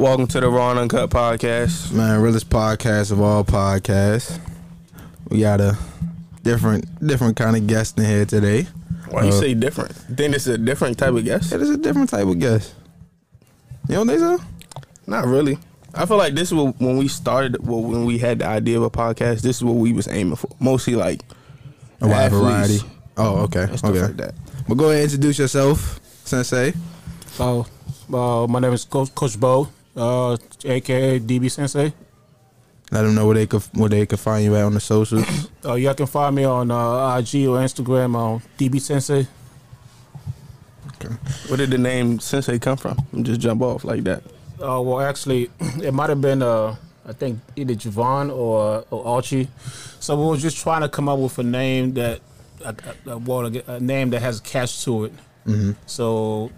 Welcome to the Raw and Uncut podcast. Man, realest podcast of all podcasts. We got a different different kind of guest in here today. Why you Uh, say different? You think this is a different type of guest? It is a different type of guest. You don't think so? Not really. I feel like this is what, when we started, well, when we had the idea of a podcast. This is what we was aiming for. Mostly like A wide athletes variety. Oh, okay. and stuff Okay. like that. But go ahead and introduce yourself, Sensei. Oh, uh, my name is Coach, Coach Bo, uh, aka DB Sensei. Let them know where they could where they could find you at on the socials. Uh, y'all can find me on uh, IG or Instagram on DB Sensei. Okay. Where did the name Sensei come from? Just jump off like that. Uh, well, actually, it might have been uh, I think either Javon or, or Archie. So we were just trying to come up with a name that, a, a, well, a, a name that has a catch to it. So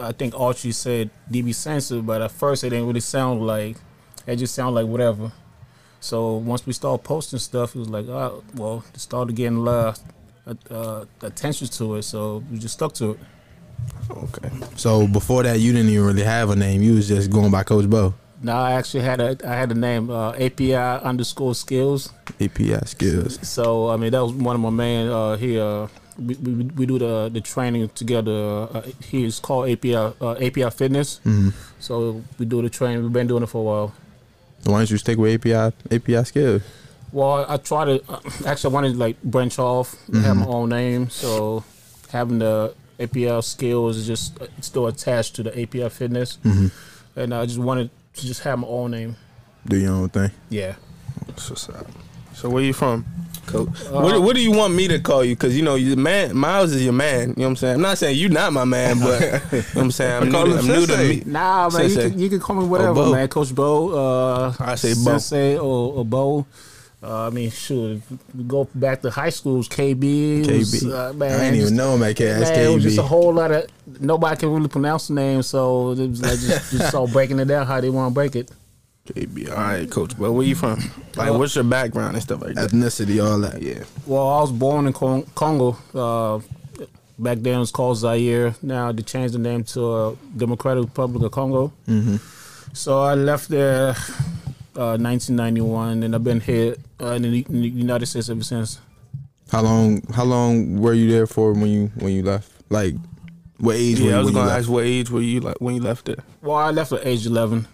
I think Archie said DB Sensei, but at first it didn't really sound like. It just sounded like whatever. So once we started posting stuff, it was like, oh, well, it started getting a lot of uh, attention to it. So we just stuck to it. Okay. so before that, you didn't even really have a name. You was just going by Coach Bo. Now I actually had a I had a name uh, API underscore skills. API skills. So I mean that was one of my main uh, here. Uh, we, we, we do the the training together. Uh, he is called API uh, API Fitness. Mm-hmm. So we do the training. We've been doing it for a while. Why don't you stick with API API skills? Well, I try to uh, actually I wanted to like branch off, have my own name. So having the API skills is just uh, still attached to the API Fitness, and I just wanted to just have my own name. Do your own thing. Yeah. What's. So where you from, Coach? Uh, what, what do you want me to call you? Because you know, your man Miles is your man. You know what I'm saying? I'm not saying you not my man, but you know what I'm saying I'm, new, to, I'm new to me. Nah, man, you can, you can call me whatever, Bo. man. Coach Bo, uh, I say Bo. Sensei or, or Bo. Uh, I mean, shoot, go back to high schools, KB. it was, KB. uh, man, I ain't even know him at K- that's Man, it was just a whole lot of nobody can really pronounce the name, so it was like just, just all breaking it down how they want to break it. KB. All right, Coach. But where you from? Like, Uh, what's your background and stuff like that? Ethnicity, all that. Yeah. Well, I was born in Con- Congo. Uh, back then it was called Zaire. Now they changed the name to uh, Democratic Republic of Congo. Mm-hmm. So I left there uh, 1991, and I've been here uh, in, the, in the United States ever since. How long? How long were you there for when you when you left? Like, what age were Yeah, you I was gonna ask what age were you like when you left there? Well, I left at age 11.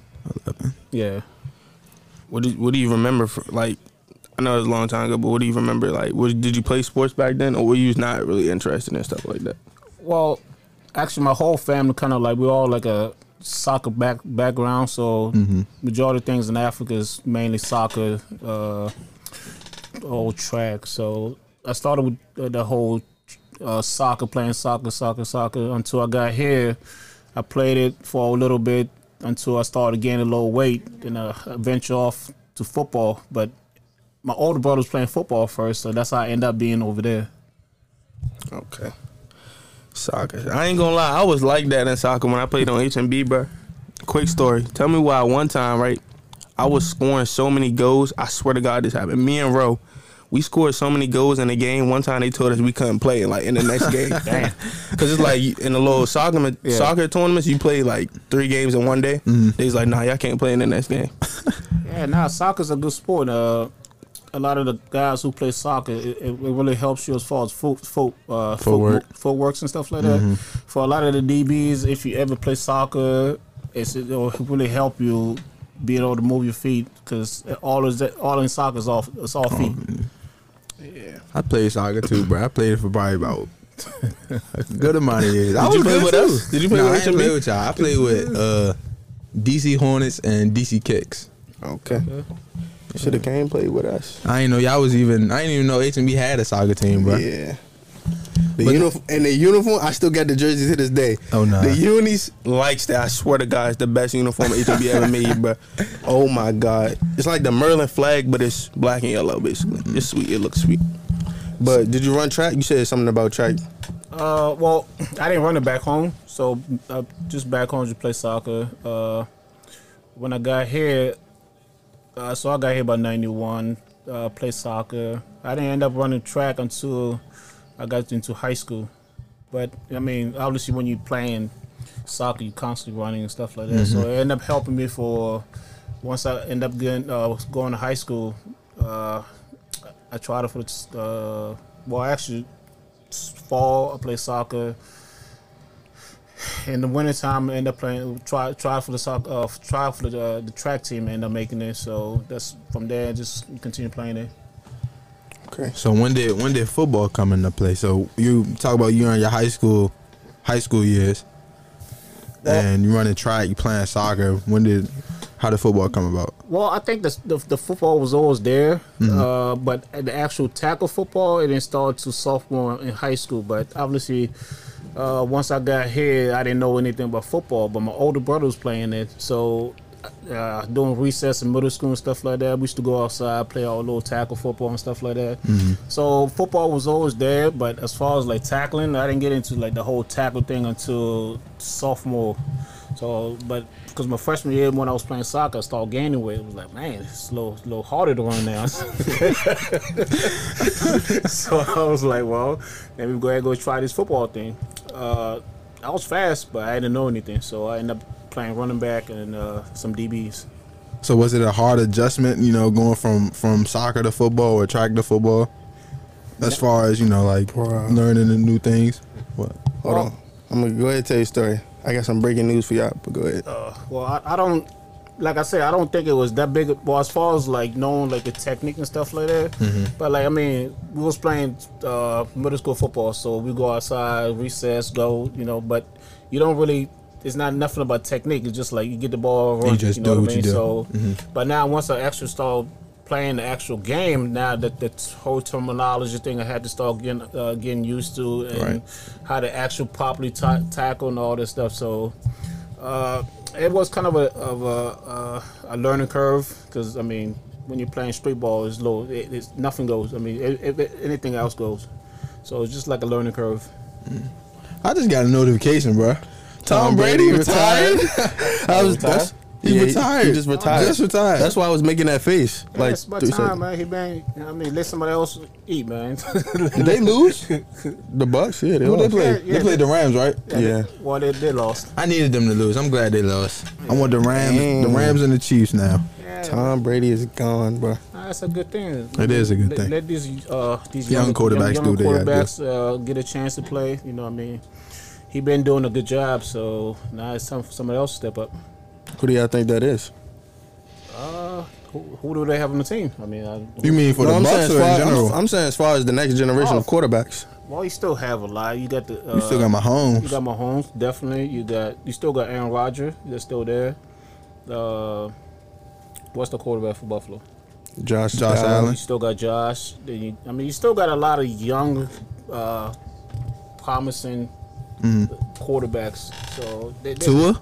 Yeah. What do What do you remember? For, like, I know it was a long time ago, but what do you remember? Like, what, did you play sports back then, or were you not really interested in stuff like that? Well, actually, my whole family kind of like we're all like a soccer back background. So majority of things in Africa is mainly soccer, uh, old track. So I started with uh, the whole uh, soccer, playing soccer, soccer, soccer until I got here. I played it for a little bit until I started gaining a little weight, and I venture off to football. But my older brother was playing football first, so that's how I ended up being over there. Okay. Soccer. I ain't gonna lie, I was like that in soccer when I played on HMB, bro. Quick story. Tell me why one time, right? I was scoring so many goals. I swear to God, this happened. Me and Ro, we scored so many goals in the game. One time they told us we couldn't play like in the next game. Cause it's like in the little soccer Yeah. soccer tournaments, you play like three games in one day. They's like, nah, y'all can't play in the next game. Yeah, now soccer's a good sport. Uh, a lot of the guys who play soccer, it, it really helps you as far as foot, foot, uh, Footwork. foot, footworks and stuff like that. For a lot of the DBs, if you ever play soccer, it's, it'll really help you be able to move your feet because all is that, all in soccer is all it's all feet. Yeah. I played soccer too, bro. I played it for probably about a good amount of years. I Did you play with too. us? Did you play nah, with I didn't play with y'all. I played with uh, DC Hornets and DC Kicks. Okay. You should have came played with us. I didn't know y'all was even. I didn't even know HMB had a soccer team, bro. Yeah. The But- uniform and the uniform, I still got the jerseys to this day. Oh, nah. The unis likes that. I swear to God, it's the best uniform HB ever made, bro. Oh my God, it's like the Merlin flag, but it's black and yellow, basically. It's sweet. It looks sweet. But did you run track? You said something about track. Uh, well, I didn't run it back home, so uh, just back home just play soccer. Uh, when I got here, uh, so I got here about '91. Uh, play soccer. I didn't end up running track until I got into high school. But I mean, obviously, when you're playing soccer, you're constantly running and stuff like that. So it ended up helping me for once I end up getting uh, going to high school. Uh, I tried it for the uh, well, actually, fall I play soccer. In the wintertime, I end up playing try try for the soccer uh, try for the uh, the track team, and end up making it. So that's from there, just continue playing it. Okay. So when did when did football come into play? So you talk about you in your high school high school years, and you running track, you playing soccer. When did how did football come about? Well, I think the the, the football was always there, uh, but the actual tackle football it didn't start to sophomore in high school. But obviously, uh, once I got here, I didn't know anything about football. But my older brother was playing it, so uh, doing recess in middle school and stuff like that, we used to go outside play our little tackle football and stuff like that. So football was always there, but as far as like tackling, I didn't get into like the whole tackle thing until sophomore. So, but because my freshman year when I was playing soccer, I started gaining weight. It was like, man, it's a little, a little harder to run now. so I was like, well, let me go ahead and go try this football thing. Uh, I was fast, but I didn't know anything, so I ended up playing running back and uh, some DBs. So was it a hard adjustment? You know, going from from soccer to football or track to football, as far as you know, like Wow. learning the new things. What? Hold on. I'm gonna go ahead and tell you a story. I got some breaking news for y'all, but go ahead. Uh, well, I, I don't, like I said, I don't think it was that big. Well, as far as like knowing like the technique and stuff like that, but like I mean, we was playing uh, middle school football, so we go outside, recess, go, you know, but you don't really. It's not nothing about technique. It's just like you get the ball, run, just you know do what what I you mean. do. So, but now once I actually start playing the actual game, now that the whole terminology thing I had to start getting uh, getting used to, and Right. how to actually properly ta- tackle and all this stuff. So, uh, it was kind of a of a, uh, a learning curve because I mean, when you're playing street ball, it's low. It, it's nothing goes. I mean, if, if anything else goes. So it's just like a learning curve. I just got a notification, bro. Tom, Tom Brady, Brady retired. I was retired? that's he Yeah, retired. he just retired. Just retired. That's why I was making that face. Like, Like it's about time, seconds. man. He been. I mean, let somebody else eat, man. Did they lose? The Bucs, yeah, they Who they lost. play? Yeah, yeah, they played the Rams, right? Yeah. well, they, they lost. I needed them to lose. I'm glad they lost. I want the Rams, the Rams and the Chiefs now. Yeah, Tom Brady is gone, bro. Nah, That's a good thing. It is a good let, thing. Let these uh, these Young young, quarterbacks young, do young what they gotta quarterbacks uh, get a chance to play. You know, what I mean, he been doing a good job. So now it's time for somebody else to step up. Who do y'all think that is? Uh, who, who do they have on the team? I mean, I, You mean for No, the I'm saying, Bucs as or far, in general? I'm, I'm saying as far as the next generation Oh. of quarterbacks. well, you still have a lot. You got the. Uh, you still got Mahomes. You Mahomes. got Mahomes, definitely. You got you still got Aaron Rodgers. They're still there. Uh, what's the quarterback for Buffalo? Josh, Josh Allen. Allen. You still got Josh. Then you, I mean, you still got a lot of young, uh, promising quarterbacks. So they, they, Tua?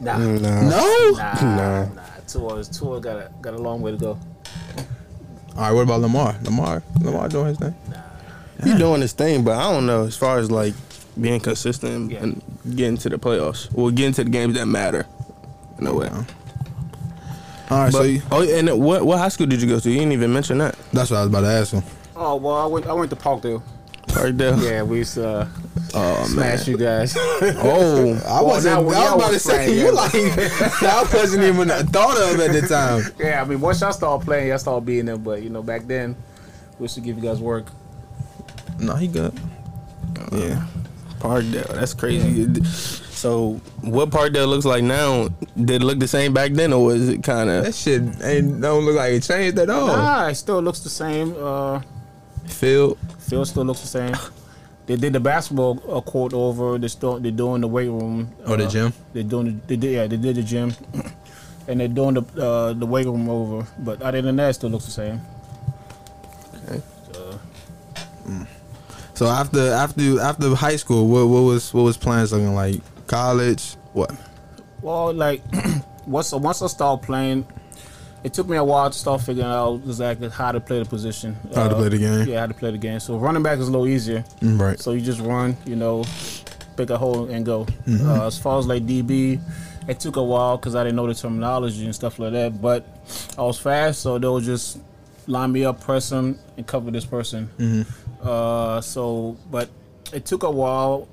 nah, Mm, Nah. No. nah, Nah. nah. Tua, Tua got a got a long way to go. All right. What about Lamar? Lamar. Lamar doing his thing. He doing his thing, but I don't know as far as like being consistent Yeah. and getting to the playoffs or getting to the games that matter. In a way. All right. so you, oh, and what what high school did you go to? You didn't even mention that. that's what I was about to ask him. Oh well, I went I went to Parkdale. Right there. Yeah, we used to uh, Oh man. smash you guys. Oh, I Well, wasn't. now we I was about to say you like. I wasn't even thought of at the time. yeah, I mean, once y'all started playing, y'all started being there. But you know, back then, we used to give you guys work. No, he good. Yeah. Parkdale. That's crazy. So, what Parkdale looks like now? Did it look the same back then, or was it kind of That shit ain't don't look like it changed at all. Nah, it still looks the same. Uh, Field. field still looks the same. They did the basketball uh, court over. They still they're doing the weight room. Or the uh, gym? They're doing the, they did yeah they did the gym, and they're doing the uh, the weight room over. But other than that, it still looks the same. Okay. So, So after after after high school, what what was what was plans looking like? College? What? well, like once once I started playing, it took me a while to start figuring out exactly how to play the position. How to Uh, play the game? Yeah, how to play the game. So running back is a little easier. Right. So you just run, you know, pick a hole and go. Mm-hmm. Uh, as far as like DB, it took a while because I didn't know the terminology and stuff like that. But I was fast, so they'll just line me up, press them, and cover this person. Mm-hmm. Uh, so, but it took a while.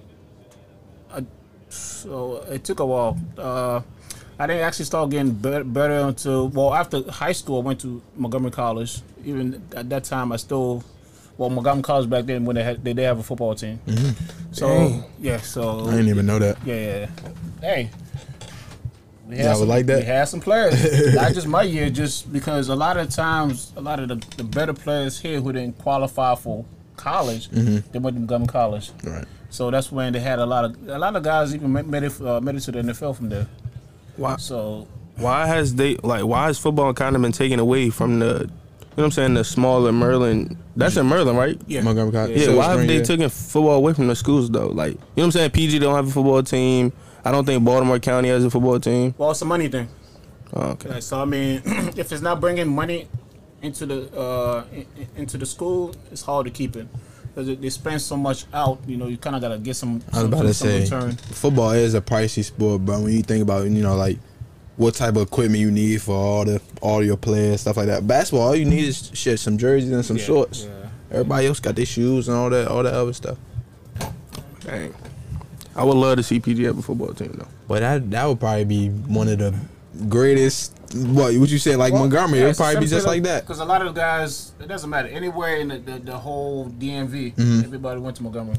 I, So it took a while. I didn't actually start getting better, better until well after high school. I went to Montgomery College. Even at that time, I still well Montgomery College back then when they had they did have a football team. So Dang. yeah, so I didn't even know that. yeah, yeah. Hey. We Yeah, I would like that. We had some players. Not just my year, just because a lot of times, a lot of the, the better players here who didn't qualify for college, Mm-hmm. they went to Montgomery College. Right. So that's when they had a lot of a lot of guys even made, made it uh, made it to the NFL from there. Why? So Why has they like? Why has football kind of been taken away from the? You know what I'm saying? The smaller Merlin. That's in Merlin, right? yeah, Montgomery College. Yeah. Silver why have they yeah. taken football away from the schools though? Like, you know what I'm saying? PG don't have a football team. I don't think Baltimore County has a football team. well, it's a money thing. Oh, okay. Like, so I mean, if it's not bringing money into the uh, in, in- into the school, it's hard to keep it because they spend so much out. You know, you kind of gotta get some. I was some, about to say, return. football is a pricey sport, but when you think about, you know, like what type of equipment you need for all the all your players, stuff like that. Basketball, all you need is shit, some jerseys and some Yeah, shorts. yeah. Everybody else got their shoes and all that, all that other stuff. Dang. I would love to see PG have a football team though. But that that would probably be one of the greatest. What would you say, like Montgomery? it would probably be just like that. Because a lot of guys, it doesn't matter anywhere in the, the, the whole DMV. Mm-hmm. Everybody went to Montgomery.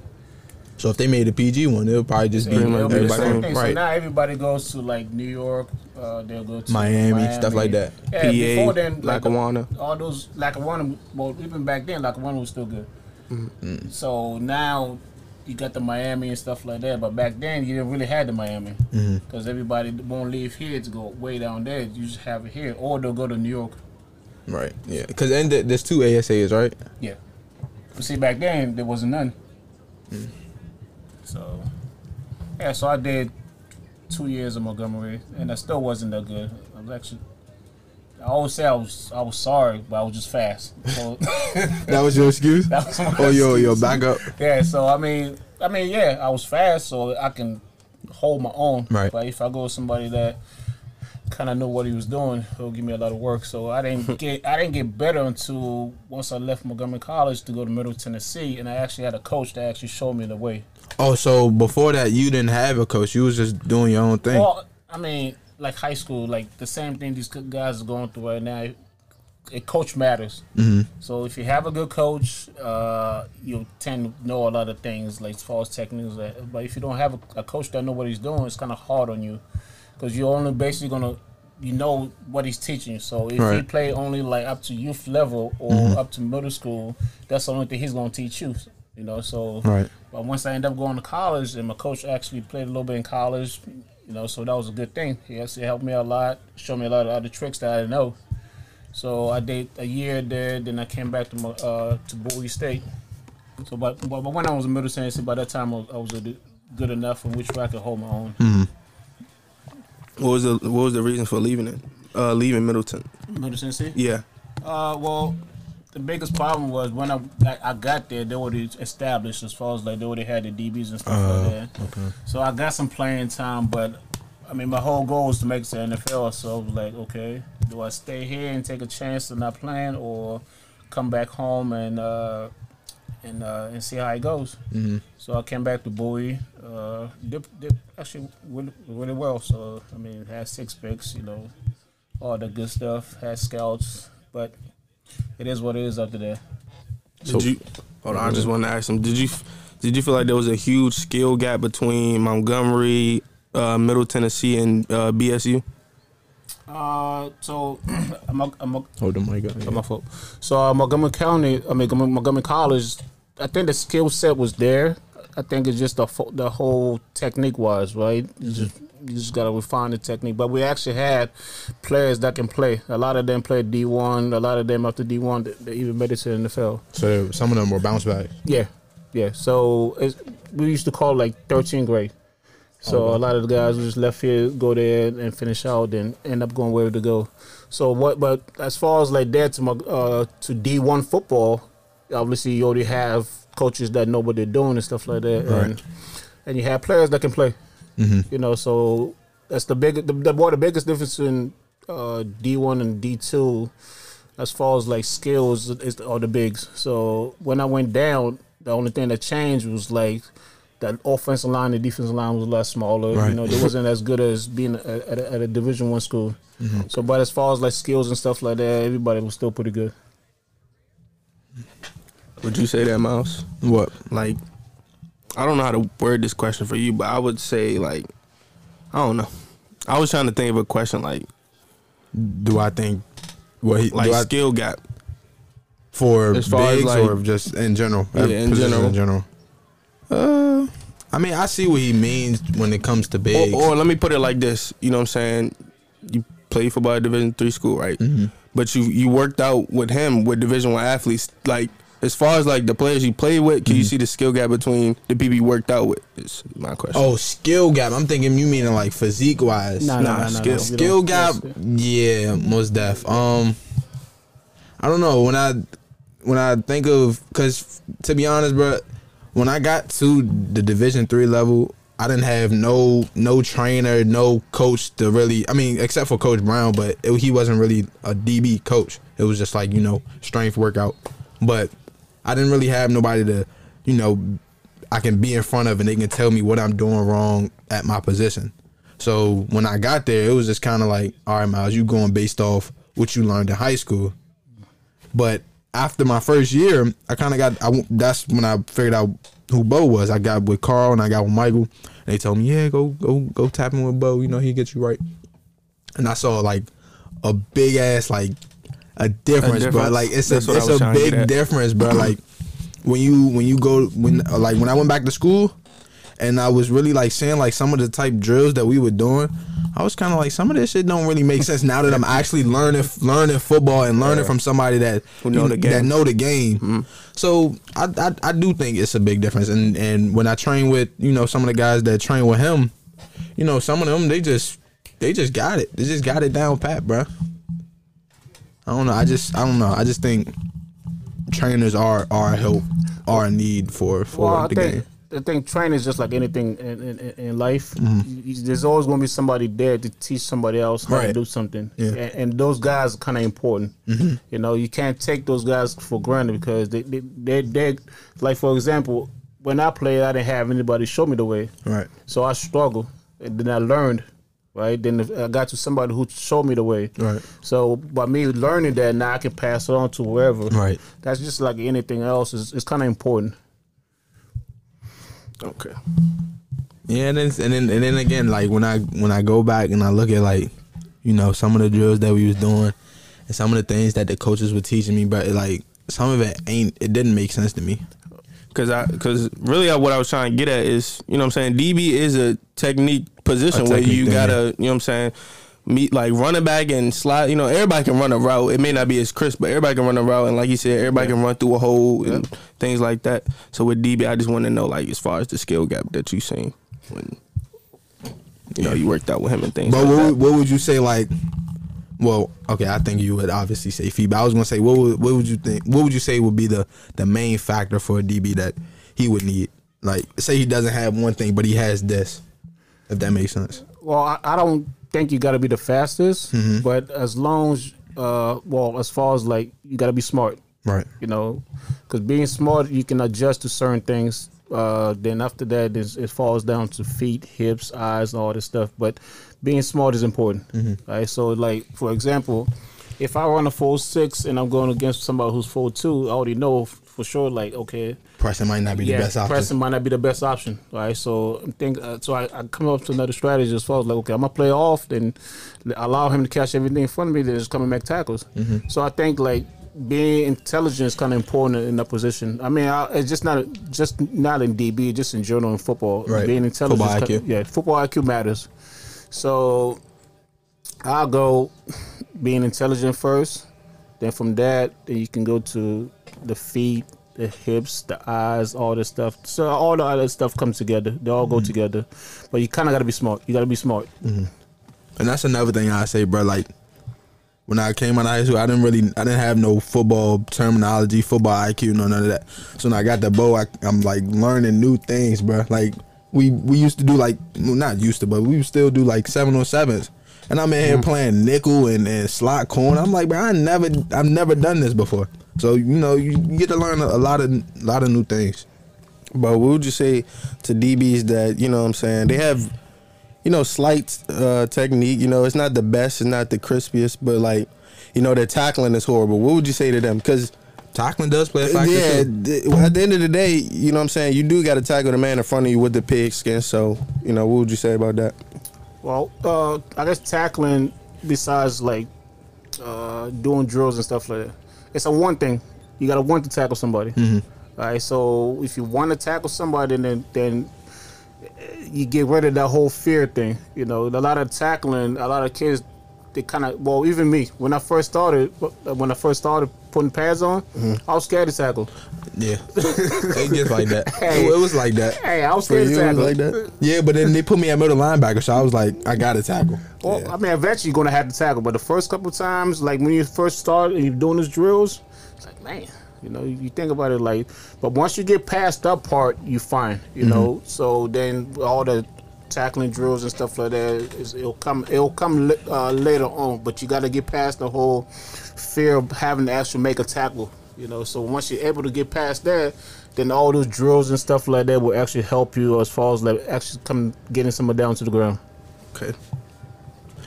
So if they made a PG one, it'll probably just be Pretty be the everybody- same thing. So now everybody goes to like New York. Uh, they'll go to Miami, stuff like that. Yeah, PA, before then, like, Lackawanna. all those Lackawanna. Well, even back then, Lackawanna was still good. Mm-hmm. So now you got the Miami and stuff like that. But back then, you didn't really have the Miami Mm-hmm. because everybody won't leave here to go way down there. You just have it here, or they'll go to New York. Right. Yeah. Because then th- there's two ASAs, right? Yeah. But see, back then there wasn't none. Mm. So, yeah. So I did two years of Montgomery, and I still wasn't that good. I was actually. I always say I was I was sorry, but I was just fast. So That was your excuse. that was my Oh, your your excuse. backup. Yeah. So I mean, I mean, yeah, I was fast, so I can hold my own. Right. But if I go with somebody that kind of knew what he was doing, he'll give me a lot of work. So I didn't get I didn't get better until once I left Montgomery College to go to Middle Tennessee, and I actually had a coach that actually showed me the way. Oh, so before that, you didn't have a coach. You was just doing your own thing. Well, I mean, like high school, like the same thing these guys are going through right now. A coach matters. Mm-hmm. So if you have a good coach, uh, you tend to know a lot of things, like as far as techniques. uh, But if you don't have a, a coach that know what he's doing, it's kind of hard on you, because you're only basically gonna, you know what he's teaching. So if Right. play only like up to youth level or Mm-hmm. up to middle school, that's the only thing he's gonna teach you. You know, so Right. but once I end up going to college, and my coach actually played a little bit in college, you know, so that was a good thing. He actually helped me a lot, showed me a lot of other tricks that I didn't know. So I did a year there, then I came back to my, uh, to Bowie State. So, but, but when I was in Middle Tennessee, by that time I was, I was a- good enough in which way I could hold my own. hmm What was the What was the reason for leaving it? Uh, leaving Middleton. Middle Tennessee. Yeah. Uh, well, the biggest problem was when I I, I got there, they were established as far as like they already had the DBs and stuff like that. okay. So I got some playing time, but I mean, my whole goal was to make it to NFL. So I was like, okay, do I stay here and take a chance of not playing, or come back home and uh, and uh, and see how it goes? Mhm. So I came back to Bowie. Uh, did, did actually really, really well. So I mean, had six picks, you know, all the good stuff. Had scouts, but it is what it is after that. Did you? Hold on. I just want to ask him. Did you? Did you feel like there was a huge skill gap between Montgomery, uh, Middle Tennessee, and uh, BSU? Uh, so I'm a, I'm a, Hold the mic up. Oh, my fault. So uh, Montgomery County, I mean Montgomery Montgomery College, I think the skill set was there. I think it's just the the whole technique wise, right. You just you just gotta refine the technique. But we actually had players that can play. A lot of them played D one. A lot of them after D one, they, even made it to the NFL. So some of them were bounce back. Yeah, yeah. So it's, we used to call like 13th grade. So a lot of the guys who just left here, go there and finish out, and end up going wherever to go. So what? But as far as like that to my, uh, to D one football, obviously you already have coaches that know what they're doing and stuff like that, Right. and and you have players that can play. Mhm. You know, so that's the big the, the boy the biggest difference in uh, D one and D two, as far as like skills is are the bigs. So when I went down, the only thing that changed was like the offensive line, the defensive line was a lot smaller. Right. You know, they wasn't as good as being at, at, a, at a Division One school. Mm-hmm. So, but as far as like skills and stuff like that, everybody was still pretty good. Would you say that, Miles? What? Like, I don't know how to word this question for you, but I would say like, I don't know. I was trying to think of a question like, Do I think what he like do I, skill gap. for As far as, bigs like- or just in general? Yeah, Uh, in general. In general. Uh, I mean, I see what he means when it comes to bigs. Or, or let me put it like this. You know what I'm saying? You play football at Division three school, right? Mm-hmm. But you you worked out with him with Division one athletes. Like as far as like the players you played with, can you see the skill gap between the people you worked out with? Is my question. oh, skill gap. I'm thinking you meaning like physique wise. Nah, Nah, nah, nah, skill. nah, Skill gap, yeah, most def. Um, I don't know when I when I think of because to be honest, bro, when I got to the Division three level, I didn't have no no trainer, no coach to really. I mean, except for Coach Brown, but it, he wasn't really a DB coach. It was just like you know strength workout, but I didn't really have nobody to you know I can be in front of and they can tell me what I'm doing wrong at my position. So when I got there, it was just kind of like, all right, Miles, you going based off what you learned in high school. But after my first year, I kind of got. I, that's when I figured out who Bo was. I got with Carl and I got with Michael. They told me, yeah, go go go tap in with Bo. You know, he get you right. And I saw like a big ass like a difference, bro. difference? Like it's That's a it's a trying to get big difference, bro. Like when you when you go when like when I went back to school and I was really like seeing like some of the type drills that we were doing, I was kind of like some of this shit don't really make sense now that I'm actually learning learning football and learning from somebody that Who know the that game. Mm-hmm. know the game. So I, I I do think it's a big difference. And and when I train with you know some of the guys that train with him, you know some of them they just they just got it. They just got it down pat, bro. I don't know. I just I don't know. I just think trainers are are a help are a need for for Well, the think game. I think training is just like anything in, in, in life. Mm-hmm. There's always going to be somebody there to teach somebody else how to do something, Yeah. Mm-hmm. and, and those guys are kind of important. You know, you can't take those guys for granted because they they they they like for example, when I played, I didn't have anybody show me the way, Right. so I struggled, and then I learned. Right then, I got to somebody who showed me the way. Right. So by me learning that, now I can pass it on to whoever. Right. That's just like anything else. It's, it's kind of important. Okay. Yeah, and then and then and then again, like when I when I go back and I look at like, you know, some of the drills that we was doing, and some of the things that the coaches were teaching me, but like some of it ain't, it didn't make sense to me. Cause I, cause really, what I was trying to get at is, you know, what I'm saying, DB is a technique position A where technique you thing, gotta, you know, what I'm saying, meet like running back and slide. You know, everybody can run a route. It may not be as crisp, but everybody can run a route. And like you said, everybody can run through a hole and things like that. So with DB, I just want to know, like, as far as the skill gap that you seen when, you know, you worked out with him and things. But like what, would- what would you say like? Well, okay, I think you would obviously say feedback. I was gonna say what would what would you think? What would you say would be the the main factor for a DB that he would need? Like, say he doesn't have one thing, but he has this. If that makes sense. Well, I, I don't think you got to be the fastest, Mm-hmm. but as long as, uh, well, as far as like you got to be smart, Right. you know, because being smart, you can adjust to certain things. Uh, then after that, it falls down to feet, hips, eyes, all this stuff. But being smart is important, Mm-hmm. right? So, like for example, if I run a full six and I'm going against somebody who's full two, I already know for sure, like okay, Pressing might not be the best option. pressing might not be the best option, right? So I'm think uh, so I, I come up to another strategy as far as like, okay, I'm gonna play off, then allow him to catch everything in front of me, then just come and make tackles. Mm-hmm. So I think like being intelligent is kind of important in that position. I mean, I, it's just not just not in DB, just in general in football. Right. Being intelligent, Football is kind- IQ. yeah, football IQ matters. So I'll go being intelligent first. Then from that, then you can go to the feet, the hips, the eyes, all this stuff. So all the other stuff comes together. They all Mm-hmm. go together. But you kind of got to be smart. You got to be smart. And that's another thing I say, bro. Like when I came out of high school, I didn't really, I didn't have no football terminology, football IQ, no none of that. So when I got the Bo, I, I'm like learning new things, bro. Like we we used to do like, well, not used to, but we would still do like seven on sevens. And I'm in here playing nickel and, and slot corner. I'm like, bro, I never, I've never done this before. So you know, you, you get to learn a, a lot of, a lot of new things. But what would you say to DBs that you know what I'm saying they have, you know, slight uh, technique. You know, it's not the best, it's not the crispiest, but like, you know, their tackling is horrible. What would you say to them? Because Tackling does play a factor. yeah, too. th- at the end of the day, you know what I'm saying. You do got to tackle the man in front of you with the pigskin. So you know, what would you say about that? Well, uh, I guess tackling besides like uh, doing drills and stuff like that, it's a one thing. You gotta want to tackle somebody. Mm-hmm. All right. So if you want to tackle somebody, then then you get rid of that whole fear thing. You know, a lot of tackling, a lot of kids, they kind of well, even me when I first started, when I first started putting pads on, Mm-hmm. I was scared to tackle. Yeah, it gets like that. Hey. It, it was like that. Hey, I was scared to tackle. like that. Yeah, but then they put me at middle linebacker, so I was like, I got to tackle. Well, Yeah. I mean, eventually you're gonna have to tackle, but the first couple times, like when you first start and you're doing these drills, it's like, man, you know, you think about it like, but once you get past that part, you fine, you know. So then all the tackling drills and stuff like that, is, it'll come, it'll come uh, later on, but you got to get past the whole fear of having to actually make a tackle, you know. So once you're able to get past that. Then all those drills and stuff like that will actually help you as far as like actually come getting someone down to the ground. Okay.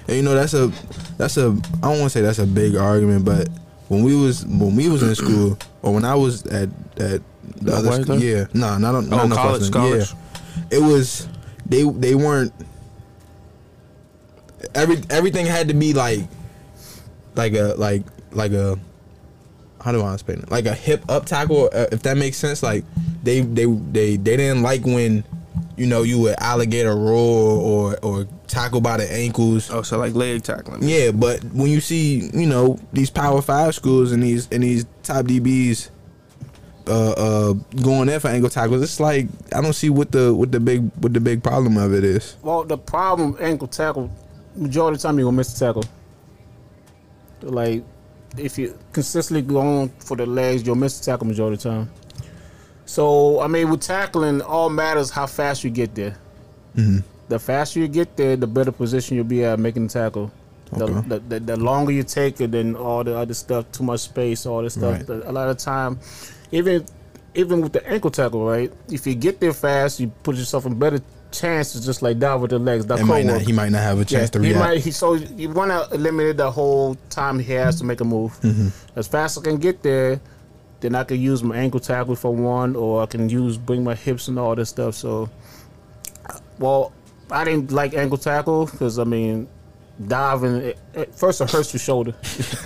And you know that's a that's a I don't want to say that's a big argument, but when we was when we was in school or when I was at at the other school, yeah, no, not on not Oh, Northwestern, college, college. yeah, it was they they weren't every everything had to be like like a like like a how do I explain it like a hip up tackle uh, if that makes sense like they they they they didn't like when you know you would alligator roll or or tackle by the ankles Oh, so like leg tackling. yeah, but when you see, you know, these Power Five schools and these and these top DBs uh uh going there for ankle tackles, it's like I don't see what the what the big what the big problem of it is. Well, the problem ankle tackle, majority of the time you're gonna miss the tackle. Like, if you consistently going for the legs, you'll miss the tackle majority of the time. So, I mean, with tackling, all matters how fast you get there. The faster you get there, the better position you'll be at making the tackle. The, Okay. the, the, the longer you take it, then all the other stuff, too much space, all this stuff. Right. the- a lot of time, even even with the ankle tackle, right? If you get there fast, you put yourself in better chances, just like that with the legs. That might not, he might not have a chance to he might. He, so you want to eliminate the whole time he has to make a move. Mm-hmm. As fast as I can get there, then I can use my ankle tackle for one, or I can use bring my hips and all this stuff. So, well, I didn't like ankle tackle because I mean, diving it, eh, it, eh, first it hurts your shoulder.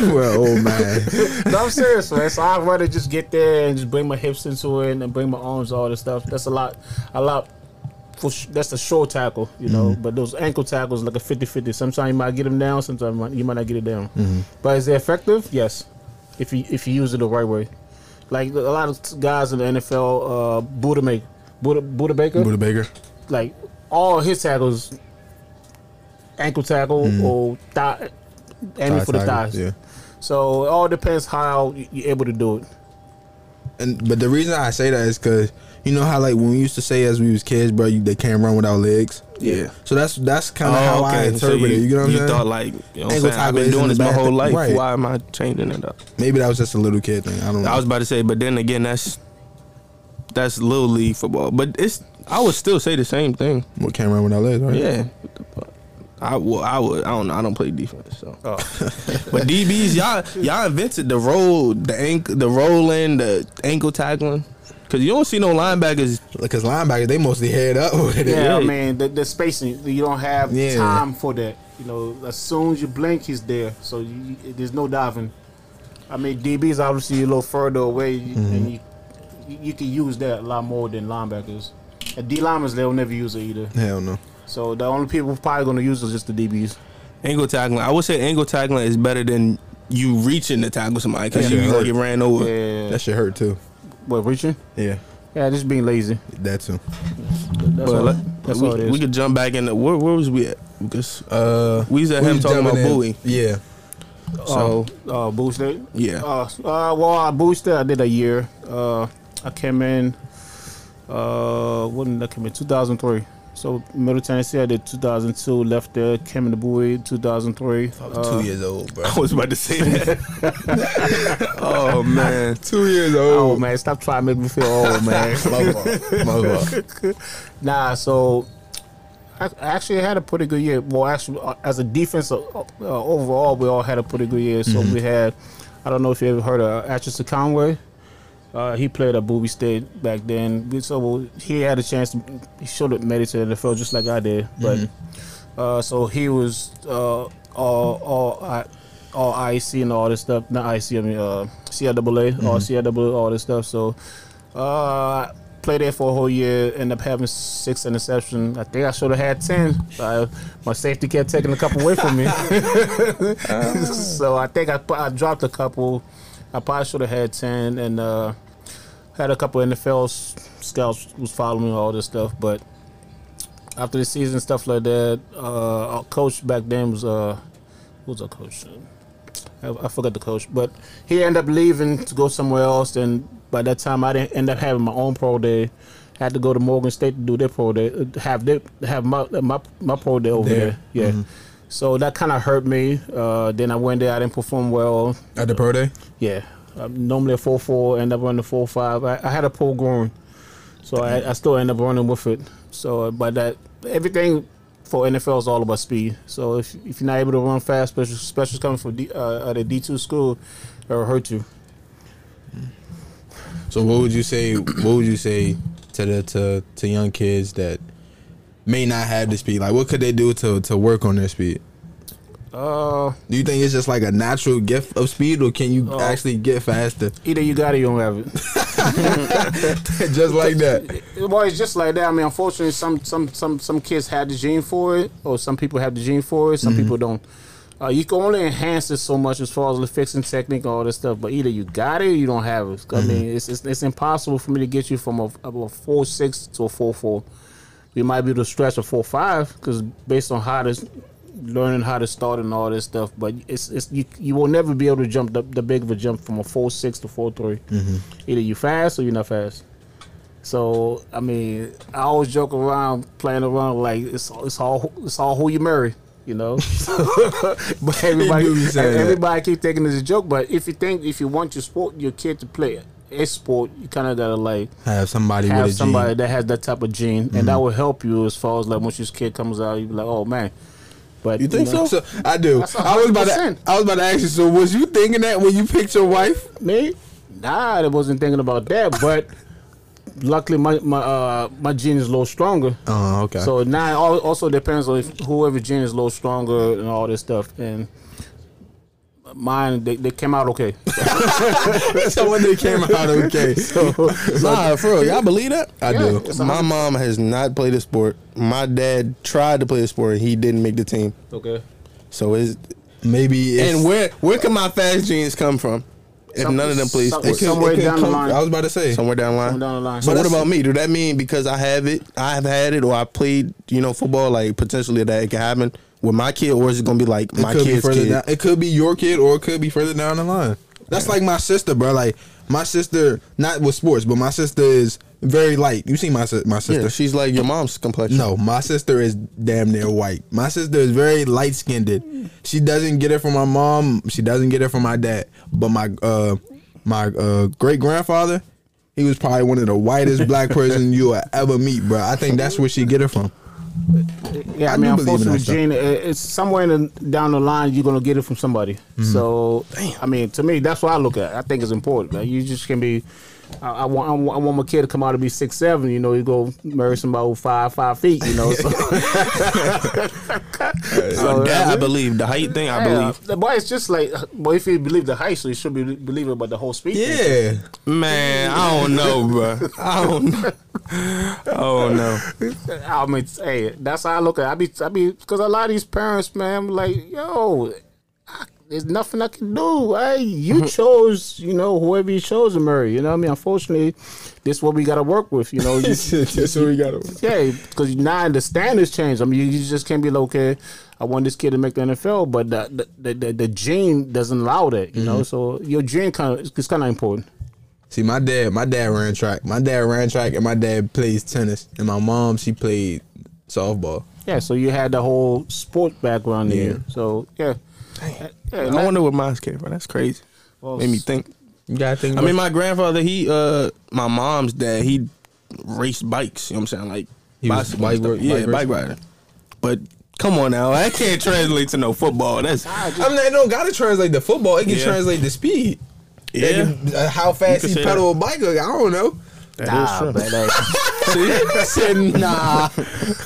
well, oh man, no, I'm serious, man. So I'd rather just get there and just bring my hips into it and bring my arms, all this stuff. That's a lot, a lot. For sh- that's a short tackle, you know. Mm-hmm. But those ankle tackles like a 50-50. Sometimes you might get them down, sometimes you might, not get it down. Mm-hmm. But is it effective? Yes, if you if you use it the right way. Like a lot of guys in the NFL, uh, Budda make Budda, Budda Baker, Budda Baker. like all his tackles, ankle tackle mm. or thigh, aiming Thigh for the tackle, thighs. Yeah. So it all depends how you're able to do it. And but the reason I say that is because you know how like when we used to say as we was kids, bro, you, they can't run without legs. Yeah. So that's that's kind of oh, how I So interpret it. You get what I'm you saying? thought like, you know what I'm I've been doing this my whole thing. life. Right. Why am I changing it up? Maybe that was just a little kid thing. I don't know. I was about to say, but then again, that's that's little league football. But it's I would still say the same thing. what can't run without legs, right? Yeah. I well, I would I don't know I don't play defense so but DBs y'all y'all invented the roll the ankle the rolling the ankle tackling because you don't see no linebackers Because linebackers, they mostly head up with it. Yeah, I Yeah. mean the, the spacing. You don't have Yeah. time for that. You know, as soon as you blink, he's there. So you, there's no diving. I mean, DBs obviously a little further away, Mm-hmm. and you you can use that a lot more than linebackers. And D linemen they'll never use it either. Hell no. So the only people probably going to use is just the DBs. Ankle tackling I would say ankle tackling is better than you reaching to tackle somebody because Yeah. you gonna get ran over Yeah. That shit hurt too. what reaching? Yeah, Yeah, just being lazy. that too. That's, But all, let- that's we, all it is. we could jump back in the, where, where was we at because Uh, we was at we him was talking about jumping in. Bowie Yeah. so uh, boosted. yeah Uh, uh, well, I boosted. I did a year. Uh, I came in. Uh, when did I come in? 2003. So Middle Tennessee, I did 2002. Left there, came into Bowie 2003. I was Uh, two years old, bro. I was about to say that. oh man. two years old. Oh man, stop trying to make me feel old, man. My. Nah, so I actually had a pretty good year. Well, actually, uh, as a defense uh, uh, overall, we all had a pretty good year. So we had, I don't know if you ever heard of Atchison Conway. Uh, he played at Bowie State back then. So he had a chance. To, he should have made it to the NFL just like I did. But uh, so he was uh, all all I, all IC and all this stuff. Not IC, I mean uh, CIAA, all CIAA, all this stuff. So uh, played there for a whole year. Ended up having six interceptions. I think I should have had ten. Uh, my safety kept taking a couple away from me. so I think I, I dropped a couple. I probably should have had ten, and uh, had a couple NFL scouts was following all this stuff. But after the season, stuff like that, uh, our coach back then was uh, who was our coach? I, I forgot the coach, but he ended up leaving to go somewhere else. And by that time, I didn't end up having my own pro day. Had to go to Morgan State to do their pro day, uh, have their, have my my my pro day over There. there. Yeah. So that kind of hurt me. Uh, then I went there. I didn't perform well. At the pro day? Yeah, I'm normally a four four, end up running a four five. I, I had a pull groin, so I, I still end up running with it. So, uh, but that everything for NFL is all about speed. So if if you're not able to run fast, special specials coming from D, uh, at a D two school, it'll hurt you. So what would you say? What would you say to the to to young kids that may not have the speed? Like, what could they do to to work on their speed? Uh, Do you think it's just like a natural gift of speed, or can you Oh. actually get faster? either you got it, or you don't have it. just like that. Well, it's just like that. I mean, unfortunately, some some some some kids have the gene for it, or some people have the gene for it. Some people don't. Uh, you can only enhance it so much as far as the fixing technique, and all this stuff. But either you got it, or you don't have it. I mean, it's, it's it's impossible for me to get you from a, a four six to a four four. You might be able to stretch a four five because based on how this learning how to start and all this stuff. But it's it's you, you will never be able to jump the, the big of a jump from a four six to four three. Either you fast or you're not fast. So I mean, I always joke around, playing around like it's it's all it's all who you marry, you know. but everybody do be saying that. everybody keep thinking it's a joke. But if you think if you want your sport your kid to play a sport, you kind of gotta like Have somebody have with a somebody gene. that has that type of gene, and Mm-hmm. that will help you as far as like once your kid comes out, you be like, oh man. But You think know, so? So I do. That's a I was about to. I was about to ask you. So was you thinking that when you picked your wife? Me? Nah, I wasn't thinking about that. But luckily, my my uh, my gene is a little stronger. Oh, okay. So now it also depends on if whoever gene is a little stronger and all this stuff. And mine, they, they came out okay. so when they came out, okay. Nah, for real, y'all believe that? I Yeah, do. it's a My hundred- mom has not played a sport. My dad tried to play a sport he didn't make the team. Okay. So it's Maybe. It's, and where where can my fast genes come from? If Some- none of them play some- sports, could- somewhere could down the line. I was about to say. somewhere down the line. Somewhere down the line. So But what about me? Do that mean because I have it, I have had it, or I played, you know, football, like potentially that it can happen with my kid, or is it gonna be like It my kid's further kid? down. It could be your kid, or it could be further down the line. That's like my sister, bro. Like my sister, not with sports, but my sister is very light. You see my my sister? Yeah, she's like your mom's complexion. No, my sister is damn near white. My sister is very light skinned. She doesn't get it from my mom. She doesn't get it from my dad. But my uh my uh great grandfather, he was probably one of the whitest black person you will ever meet, bro. I think that's where she get it from. Yeah, I, I mean, do believe in unfortunately, gene, it- it's somewhere in the, down the line you're gonna get it from somebody. Mm-hmm. So, I mean, to me, that's what I look at. I think it's important. Like, you just can be. I, I want. I want my kid to come out to be six seven. You know, you go marry somebody who's five five feet. You know, so, so that I believe. The height thing, I yeah, believe. the boy, it's just like, boy, if you believe the height, so you should be believing about the whole speed. thing. Yeah. Man, I don't know, bro. I don't know. Oh no. I mean, hey, that's how I look at. it. I be, I be, because a lot of these parents, man, like, yo, I, there's nothing I can do. Hey, you chose, you know, whoever you chose to marry. You know, what I mean, unfortunately, this is what we got to work with. You know, you, That's what we got. to. yeah, because now the standards change. I mean, you, you just can't be like, okay, I want this kid to make the NFL, but the the, the, the gene doesn't allow that. You know, mm-hmm. so your gene kind of it's kind of important. See, my dad, my dad ran track. My dad ran track, and my dad plays tennis. And my mom, she played softball. Yeah, so you had the whole sport background there. So yeah, yeah. I wonder where mine came from. That's crazy. well, Made me think. You gotta think. I mean, my grandfather, he, uh, my mom's dad, he raced bikes. You know what I'm saying? Like, He was bicycle bike and yeah, bike bike racing? riding. But come on now, I can't translate to no football. That's I mean, it don't gotta translate to football. It can Yeah. translate to speed. They yeah. can- uh, how fast could he say pedal a bike. Like, I don't know. That is Nah, true. but like, He said, nah.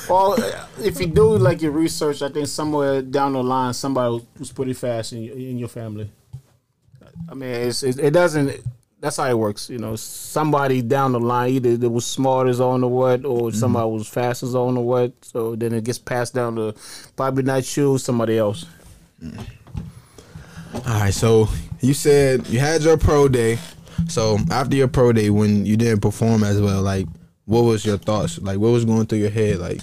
well, if you do like your research, I think somewhere down the line somebody was pretty fast in your, in your family. I mean, it's, it, it doesn't. That's how it works. You know, somebody down the line either they was smart as on the what, or somebody was fast as on the what. So then it gets passed down to probably not you, somebody else. All right, so you said you had your pro day. So after your pro day, when you didn't perform as well, like what was your thoughts? Like what was going through your head? Like,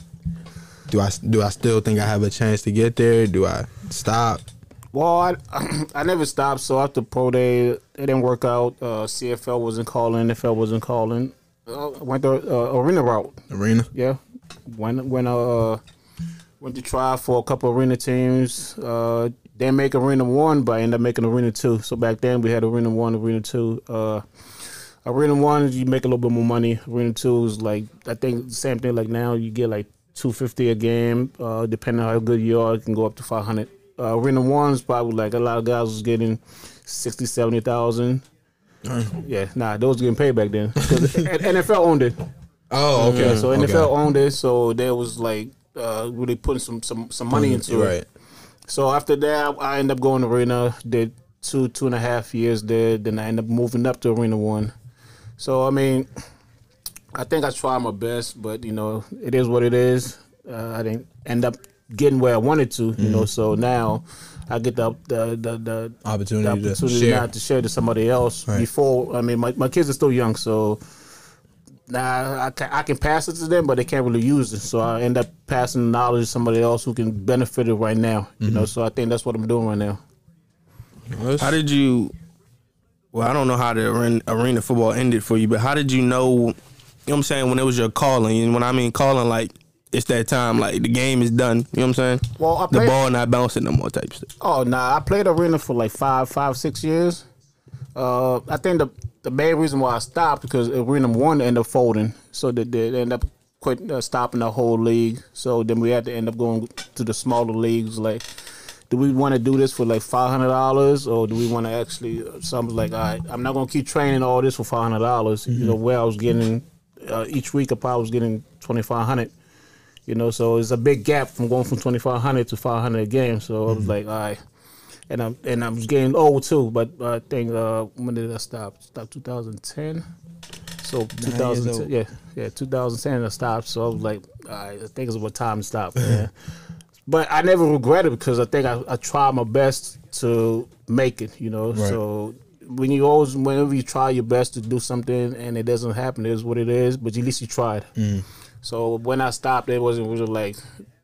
do I do I still think I have a chance to get there? Do I stop? Well, I I never stopped. So after pro day, it didn't work out. Uh, CFL wasn't calling. NFL wasn't calling. Uh, went the uh, arena route. Arena. Yeah, went went uh went to try for a couple arena teams. Uh, didn't make arena one, but I ended up making arena two. So back then we had arena one, arena two. Uh, arena one you make a little bit more money. Arena two is like I think the same thing. Like now you get like two fifty a game. Uh, depending on how good you are, it can go up to five hundred. Uh, arena one's probably like a lot of guys was getting 60, 70,000. Yeah, nah, those getting paid back then. NFL owned it. Oh, okay. Yeah, so okay. NFL owned it, so there was like uh, really putting some some, some money into right. it. So after that, I end up going to Arena, did two two and a half years there. Then I end up moving up to Arena One. So I mean, I think I tried my best, but you know, it is what it is. Uh, I didn't end up getting where I wanted to, you know. So now I get the the the, the Opportunity the to opportunity share. not to share to somebody else Right. before. I mean, my, my kids are still young, so now I can, I can pass it to them, but they can't really use it. So I end up passing the knowledge to somebody else who can benefit it right now. You Mm-hmm. know, so I think that's what I'm doing right now. How did you? Well, I don't know how the arena, arena football ended for you, but how did you know? You know what I'm saying when it was your calling, and when I mean calling, like it's that time, like the game is done. You know what I'm saying? Well, I the played- ball not bouncing no more type stuff. Oh nah, I played arena for like five, five, six years. Uh, I think the the main reason why I stopped because arena one ended up folding, so they, they ended up quit uh, stopping the whole league. So then we had to end up going to the smaller leagues. Like, do we want to do this for like five hundred dollars, or do we want to actually? Something like, all right, I'm not gonna keep training all this for five hundred dollars. You know, where I was getting uh, each week, I probably was getting twenty five hundred. You know, so it's a big gap from going from twenty five hundred to five hundred a game. So I was like, all right, and I'm and I was getting old too. But I think uh, when did I stop? Stop 2010. So 2010, yeah, yeah, 2010 I stopped. So I was like, right, I think it's about time to stop. But I never regret it because I think I, I tried my best to make it. You know, so when you always whenever you try your best to do something and it doesn't happen, it is what it is. But at least you tried. So when I stopped, it wasn't really like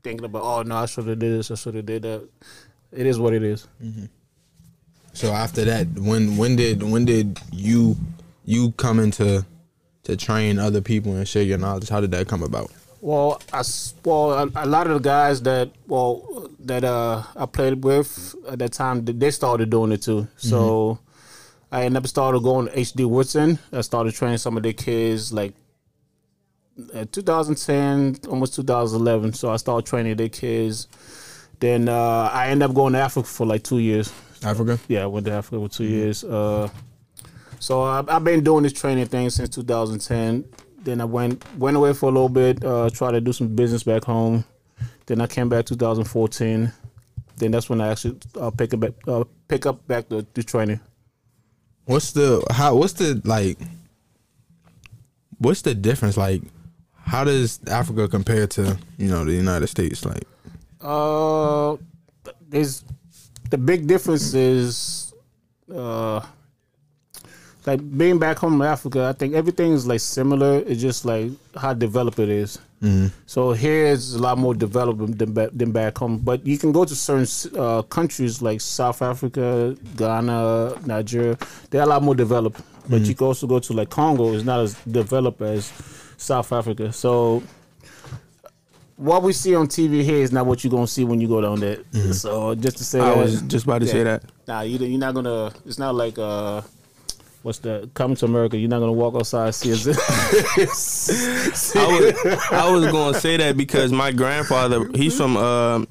thinking about, oh no, I should have did this, I should have did that. It is what it is. So after that, when when did when did you you come into to train other people and share your knowledge? How did that come about? Well, I well a, a lot of the guys that well that uh I played with at that time they started doing it too. So I ended up started going to HD Woodson. I started training some of their kids like uh, 2010, almost 2011. So I started training their kids. Then uh, I ended up going to Africa for like two years. Africa. Yeah, I went to Africa for 2 years. Uh, so I, I've been doing this training thing since 2010. Then I went went away for a little bit, uh, tried to do some business back home. Then I came back 2014. Then that's when I actually uh, pick up back, uh, pick up back the, the training. What's the how? What's the like? What's the difference? Like, how does Africa compare to you know the United States? Like, Uh, there's the big difference is, uh, like being back home in Africa. I think everything is like similar. It's just like how developed it is. So here is a lot more developed than back, than back home. But you can go to certain uh, countries like South Africa, Ghana, Nigeria. They're a lot more developed. But you can also go to like Congo. It's not as developed as South Africa. So what we see on TV here is not what you're gonna see when you go down there. So just to say, I that, was just about to say that. Nah, you you're not gonna. It's not like uh, what's the coming to America? You're not gonna walk outside and see us. I was, I was going to say that because my grandfather, he's from uh,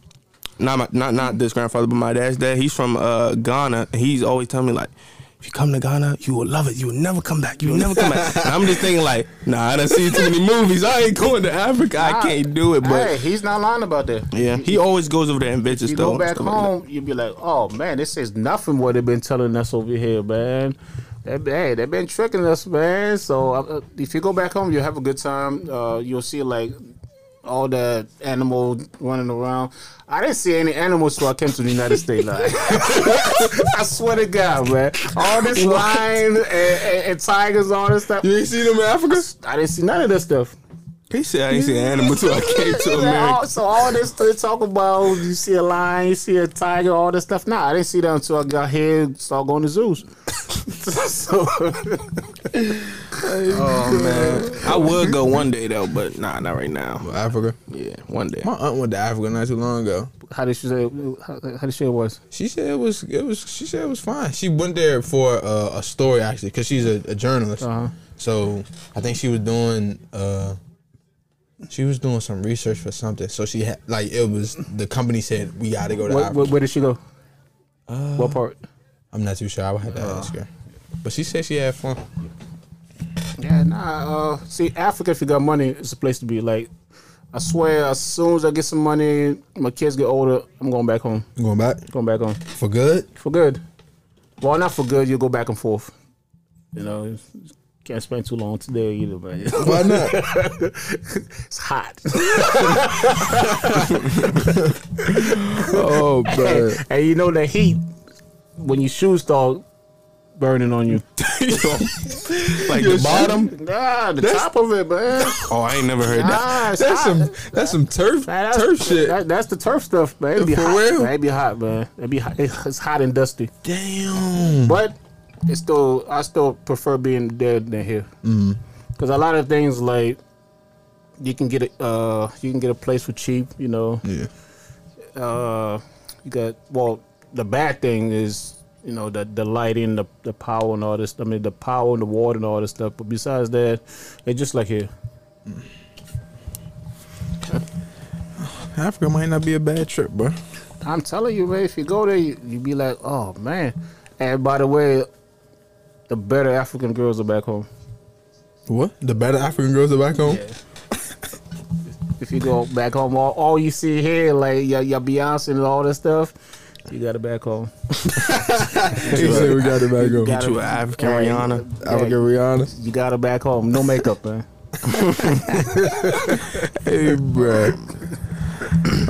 not my, not not this grandfather, but my dad's dad. He's from uh, Ghana. He's always telling me like, if you come to Ghana, you will love it. You will never come back. You will never come back. And I'm just thinking like, nah, I done seen too many movies. I ain't going to Africa. I can't do it. But hey, he's not lying about that. yeah, he always goes over there and visits You though. go back stuff like home, you'd be like, oh man, this is nothing what they've been telling us over here, man. Hey, they've been tricking us, man. So uh, if you go back home, you'll have a good time. Uh, you'll see like all the animals running around. I didn't see any animals till I came to the United States. Like, I swear to God, man. All this lion and, and, and tigers, all this stuff. You ain't seen them in Africa? I didn't see none of this stuff. He said I ain't seen an animal till I came to Yeah, all- America. so all this they talk about, you see a lion, you see a tiger, all this stuff. Nah, I didn't see that until I got here, and started going to zoos. so Oh man, I would go one day though, but nah, not right now. Africa. Yeah, one day. My aunt went to Africa not too long ago. how did she say? How, how did she say it was? She said it was it was she said it was fine. She went there for uh, a story actually because she's a, a journalist. Uh-huh. So I think she was doing uh she was doing some research for something. So she had like it was the company said we got to go to Where, Africa. where, where did she go? Uh, what part? I'm not too sure. I would have to ask her. But she said she had fun. Yeah, nah. Uh, see, Africa, if you got money, it's a place to be. Like, I swear, as soon as I get some money, my kids get older, I'm going back home. You going back Going back home for good? for good. Well, not for good. You go back and forth. You know, can't spend too long today either, man. Why not? it's hot. oh, man. and you know the heat when your shoes start burning on you. like the bottom. Nah, the top of it, man. Oh, I ain't never heard that. Nah, it's That's hot. some that's some turf Man, that's, turf shit. that- that's the turf stuff, man. It'd be For hot. real? Man, it'd be hot, man. It'd be hot. It's hot and dusty. Damn. But it's still, I still prefer being there than here. Mm-hmm. Because a lot of things like you can get a, uh, you can get a place for cheap. You know, Yeah. uh, you got well. The bad thing is, you know, the the lighting, the the power, and all this. I mean, the power and the water and all this stuff. But besides that, it's just like here. Africa might not be a bad trip, bro. I'm telling you, man. If you go there, you, you be like, oh man. And by the way, the better African girls are back home. What? The better African girls are back home? If you go back home, all, all you see here, like your, your Beyonce and all this stuff, you got it back home. He said we got it back home. Got You it. an African Yeah, Rihanna. yeah, African Rihanna. You got it back home. No makeup, man. Hey, bro.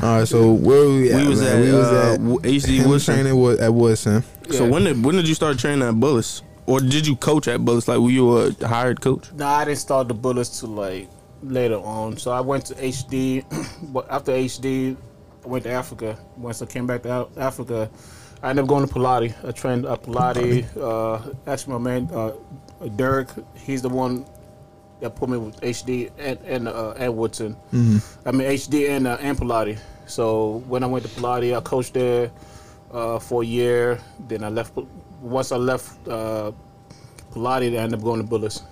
All right, so where we at? We was man? at, we was uh, at W- HD Woodson. training Wood- at Woodson. So when did when did you start training at Bullis, or did you coach at Bullis? Like were you a hired coach? Nah, I didn't start the Bullis till like later on. So I went to HD, but after HD, I went to Africa. Once I came back to Africa, I ended up going to Pallotti. I trained at Pallotti. Uh, actually, my man uh, Derek, he's the one that put me with HD and and, uh, and Woodson. I mean HD and uh, and Pallotti. So when I went to Pallotti, I coached there uh, for a year. Then I left. Once I left uh, Pallotti, I ended up going to Bullis.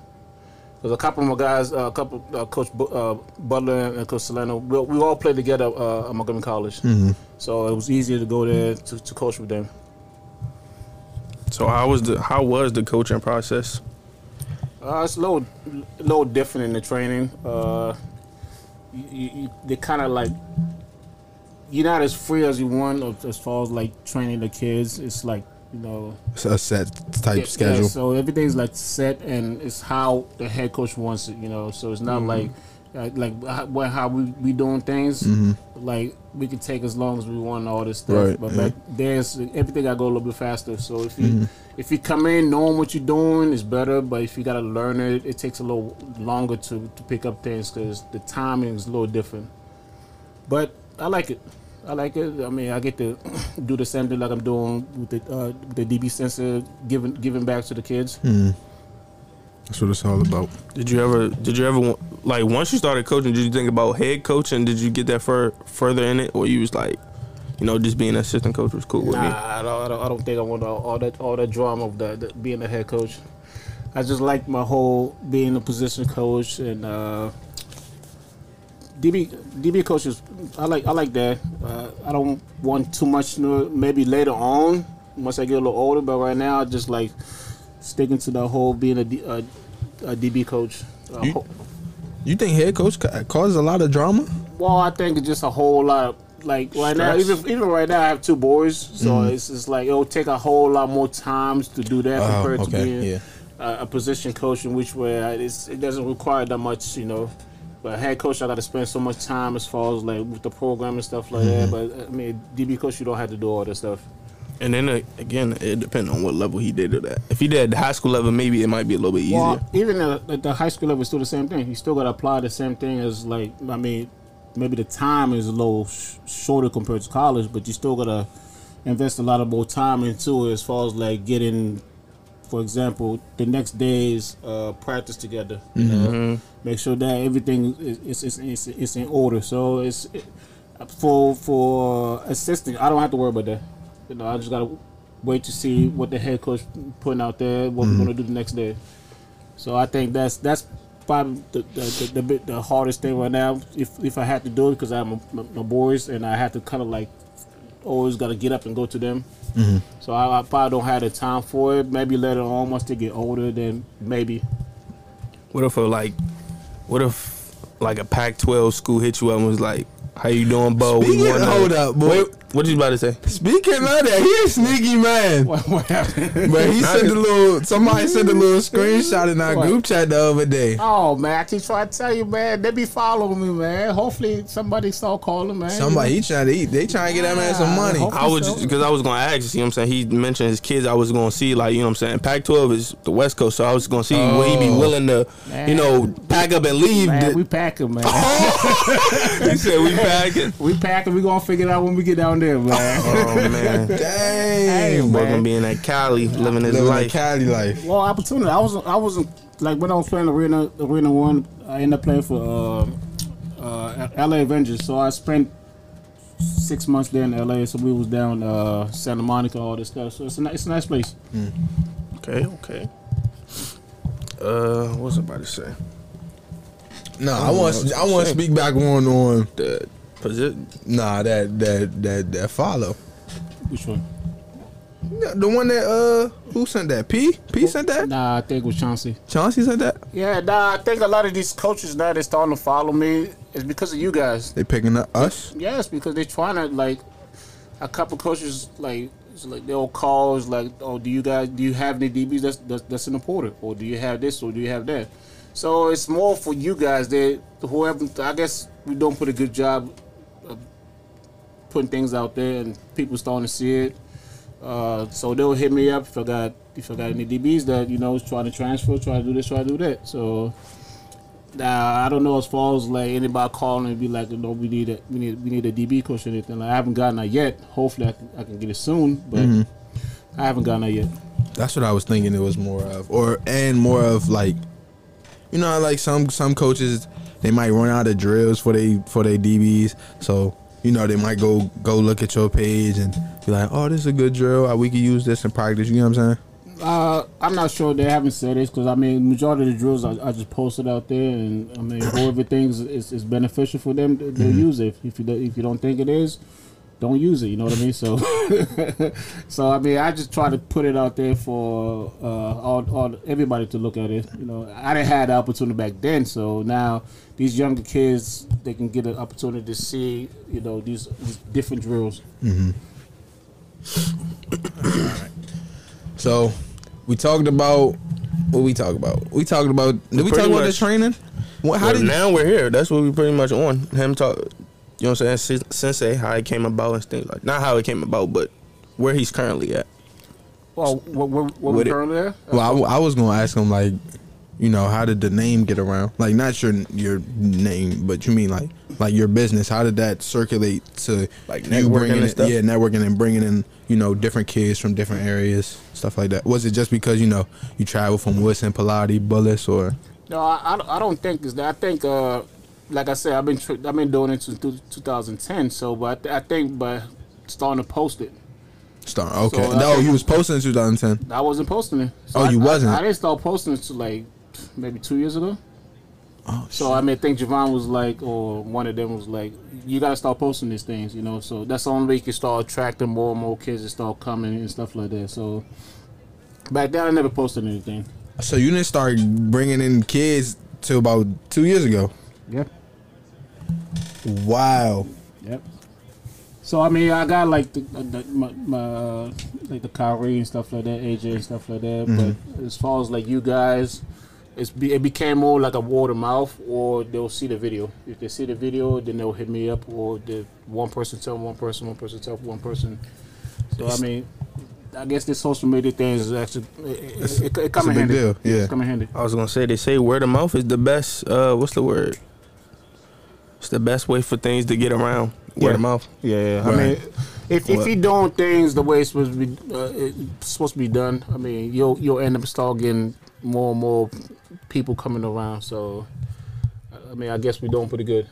There's a couple of my guys, uh, a couple, uh, Coach Bu- uh, Butler and Coach Solano. We, we all played together uh, at Montgomery College, so it was easier to go there to, to coach with them. So how was the how was the coaching process? Uh, it's a little, a little different in the training. Uh, you, you, they kind of like you're not as free as you want as far as like training the kids. It's like you know a set type Yeah, schedule. yeah, so everything's like set, and it's how the head coach wants it. You know, so it's not like uh, like how, what- how we we doing things. Like we can take as long as we want all this stuff, Right, but yeah. back there's everything to go a little bit faster. So if you if you come in knowing what you're doing, it's better. But if you got to learn it, it takes a little longer to to pick up things because the timing is a little different. But I like it. I like it. I mean, I get to do the same thing like I'm doing with the uh, the DB Sensei, giving giving back to the kids. That's what it's all about. Did you ever? Did you ever like once you started coaching? Did you think about head coaching? Did you get that fur, further in it, or you was like, you know, just being an assistant coach was cool with me? Nah, I don't, I don't. I don't think I want all, all that all that drama of the, the being a head coach. I just like my whole being a position coach and uh, DB DB coaches. I like I like that. Uh, I don't want too much. Maybe later on, once I get a little older. But right now, I just like sticking to the whole being a, D, a, a DB coach. Uh, You- You think head coach causes a lot of drama? well, I think it's just a whole lot of like right now. Even even right now, I have two boys, so it's just like it'll take a whole lot more times to do that Oh, compared to okay, being yeah. a, a position coach, in which way I- it doesn't require that much, you know. But head coach, I got to spend so much time as far as like with the program and stuff like Mm-hmm. that. But I mean, DB coach, you don't have to do all that stuff. And then uh, again, it depends on what level he did it at. If he did at the high school level, maybe it might be a little bit easier. Well, even at at the high school level, it's still the same thing. You still got to apply the same thing as like I mean, maybe the time is a little sh- shorter compared to college, but you still got to invest a lot of more time into it as far as like getting, for example, the next day's uh, practice together. You know, make sure that everything is is, is, is, in order. So it's it, for for assisting. I don't have to worry about that. You know, I just gotta wait to see what the head coach putting out there, what we're gonna do the next day. So I think that's that's probably the the, the, the, the hardest thing right now. If if I had to do it because I have my, my, boys and I had to kind of like always got to get up and go to them. Mm-hmm. So I, I probably don't have the time for it. Maybe later on, once they get older, then maybe. What if a like, what if like a Pac-12 school hit you up and was like, "How you doing, Bo? Speaking- wanna-" hold up, boy. Wait, what you about to say? Speaking of that, he a sneaky man. What, what happened? But he sent a little. Somebody sent a little screenshot in our What? group chat the other day. Oh man, I keep trying to tell you, man. They be following me, man. Hopefully somebody start calling, man. Somebody he trying to eat. They trying to get that man some money. hope- I was just because I was gonna ask, you know what I'm saying? He mentioned his kids. I was gonna see, like, you know what I'm saying? Pac 12 is the West Coast, so I was gonna see will he be Oh. willing to, you know, pack up and leave. Man, the- we packing, man. Oh. he said we pack packing. we pack packing. We gonna figure it out when we get down there, man. Oh, man. Dang. Hey, Boy man. gonna be in that Cali, living his Living a life. Cali life. Well, opportunity. I wasn't. I wasn't like when I was playing arena arena one. I ended up playing for uh, uh, L.A. Avengers. So I spent six months there in L.A. So we was down uh, Santa Monica, all this stuff. So it's a it's a nice place. Okay, okay. Uh, what was I about to say? No, I want I want to speak back on on The position. nah that that that that follow. Which one? The one that uh who sent that? P P sent that. Nah, I think it was Chauncey. Chauncey sent that. Yeah, nah. I think a lot of these coaches now they're starting to follow me. It's because of you guys. They picking up us. Yes, because they're trying to like a couple coaches like it's like they'll call it's like, oh, do you guys do you have any DBs that's that's, that's in the portal, or do you have this, or do you have that? So it's more for you guys that whoever I guess we don't put a good job of putting things out there, and people starting to see it. Uh, so they'll hit me up if I got if I got any DBs that you know is trying to transfer, try to do this, try to do that. So now I don't know as far as like anybody calling and be like, no, we need a we need we need a DB coach or anything. Like, I haven't gotten that yet. Hopefully I can, I can get it soon, but I haven't gotten that yet. That's what I was thinking. It was more of, or and more of like, you know, like some some coaches they might run out of drills for they for their DBs. So you know they might go go look at your page and be like, oh, this is a good drill. Uh, We could use this in practice. You know what I'm saying? Uh, I'm not sure they haven't said this because I mean majority of the drills I, I just posted out there, and I mean whoever thinks is, is beneficial for them, they- they'll use it. If you do, if you don't think it is, don't use it. You know what I mean? So, so I mean I just try to put it out there for uh, all, all everybody to look at it. You know, I didn't have the opportunity back then, so now these younger kids they can get an opportunity to see you know these, these different drills. So we talked about what we talked about. We talked about. Did we Pretty talk about the training? What? How Well, did? now we're here. That's what we pretty much on. Him talk. You know what I'm saying? Sen- Sensei, how it came about and things like. Not how it came about, but where he's currently at. Well, what, what, what we currently there? well, I, I was gonna ask him like, you know, how did the name get around? Like not your your name, but you mean like like your business. How did that circulate to Like you networking bringing and stuff? yeah, networking and bringing in you know different kids from different areas, stuff like that. Was it just because you know you travel from Woodson, Pallotti, Bullis, or No, I, I, don't- I don't think it's that. I think, uh, like I said, I've been tr- I've been doing it since two- 2010. So, but I think by starting to post it, Star? Okay, So, no, think- you was posting in 2010. I wasn't posting it. So Oh, I- you wasn't? I, didn't start posting it till like maybe two years ago. Oh, So I mean, I think Javon was like, or one of them was like, you gotta start posting these things, you know. So that's the only way you can start attracting more and more kids to start coming and stuff like that. So back then, I never posted anything. so you didn't start bringing in kids till about two years ago. Yep. Wow. Yep. So I mean, I got like the, the my, my uh, like the Kyrie and stuff like that, AJ and stuff like that. But as far as like you guys, it's be, it became more like a word of mouth, or they'll see the video. If they see the video, then they'll hit me up, or the one person tell one person, one person tell one person. So I mean, I guess this social media thing is actually it, it, it, it come a in big handy. deal, yeah. It's come in handy. I was gonna say they say word of mouth is the best. Uh, what's the word? It's the best way for things to get around. Word Yeah. of mouth. Yeah, I Right. mean, if if What? you doing things the way it's supposed to be, uh, supposed to be done. I mean, you'll you'll end up start getting more and more people coming around. So, I mean, I guess we're doing pretty good.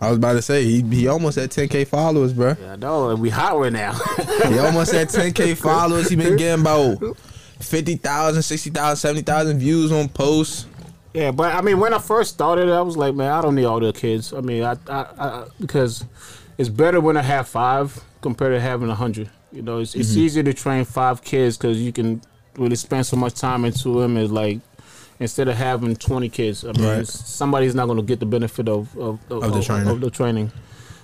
I was about to say he he almost at 10k followers, bro. Yeah, I know we hot right now. He almost at 10k followers. He been getting about 50,000, 60,000, 70,000 views on posts. Yeah, but I mean, when I first started, I was like, man, I don't need all the kids. I mean, I, I, I because it's better when I have five compared to having a hundred. You know, it's, it's mm-hmm. easier to train five kids because you can really spend so much time into them. It's like instead of having twenty kids, I mean, Right. somebody's not going to get the benefit of of, Of the training. Of the training.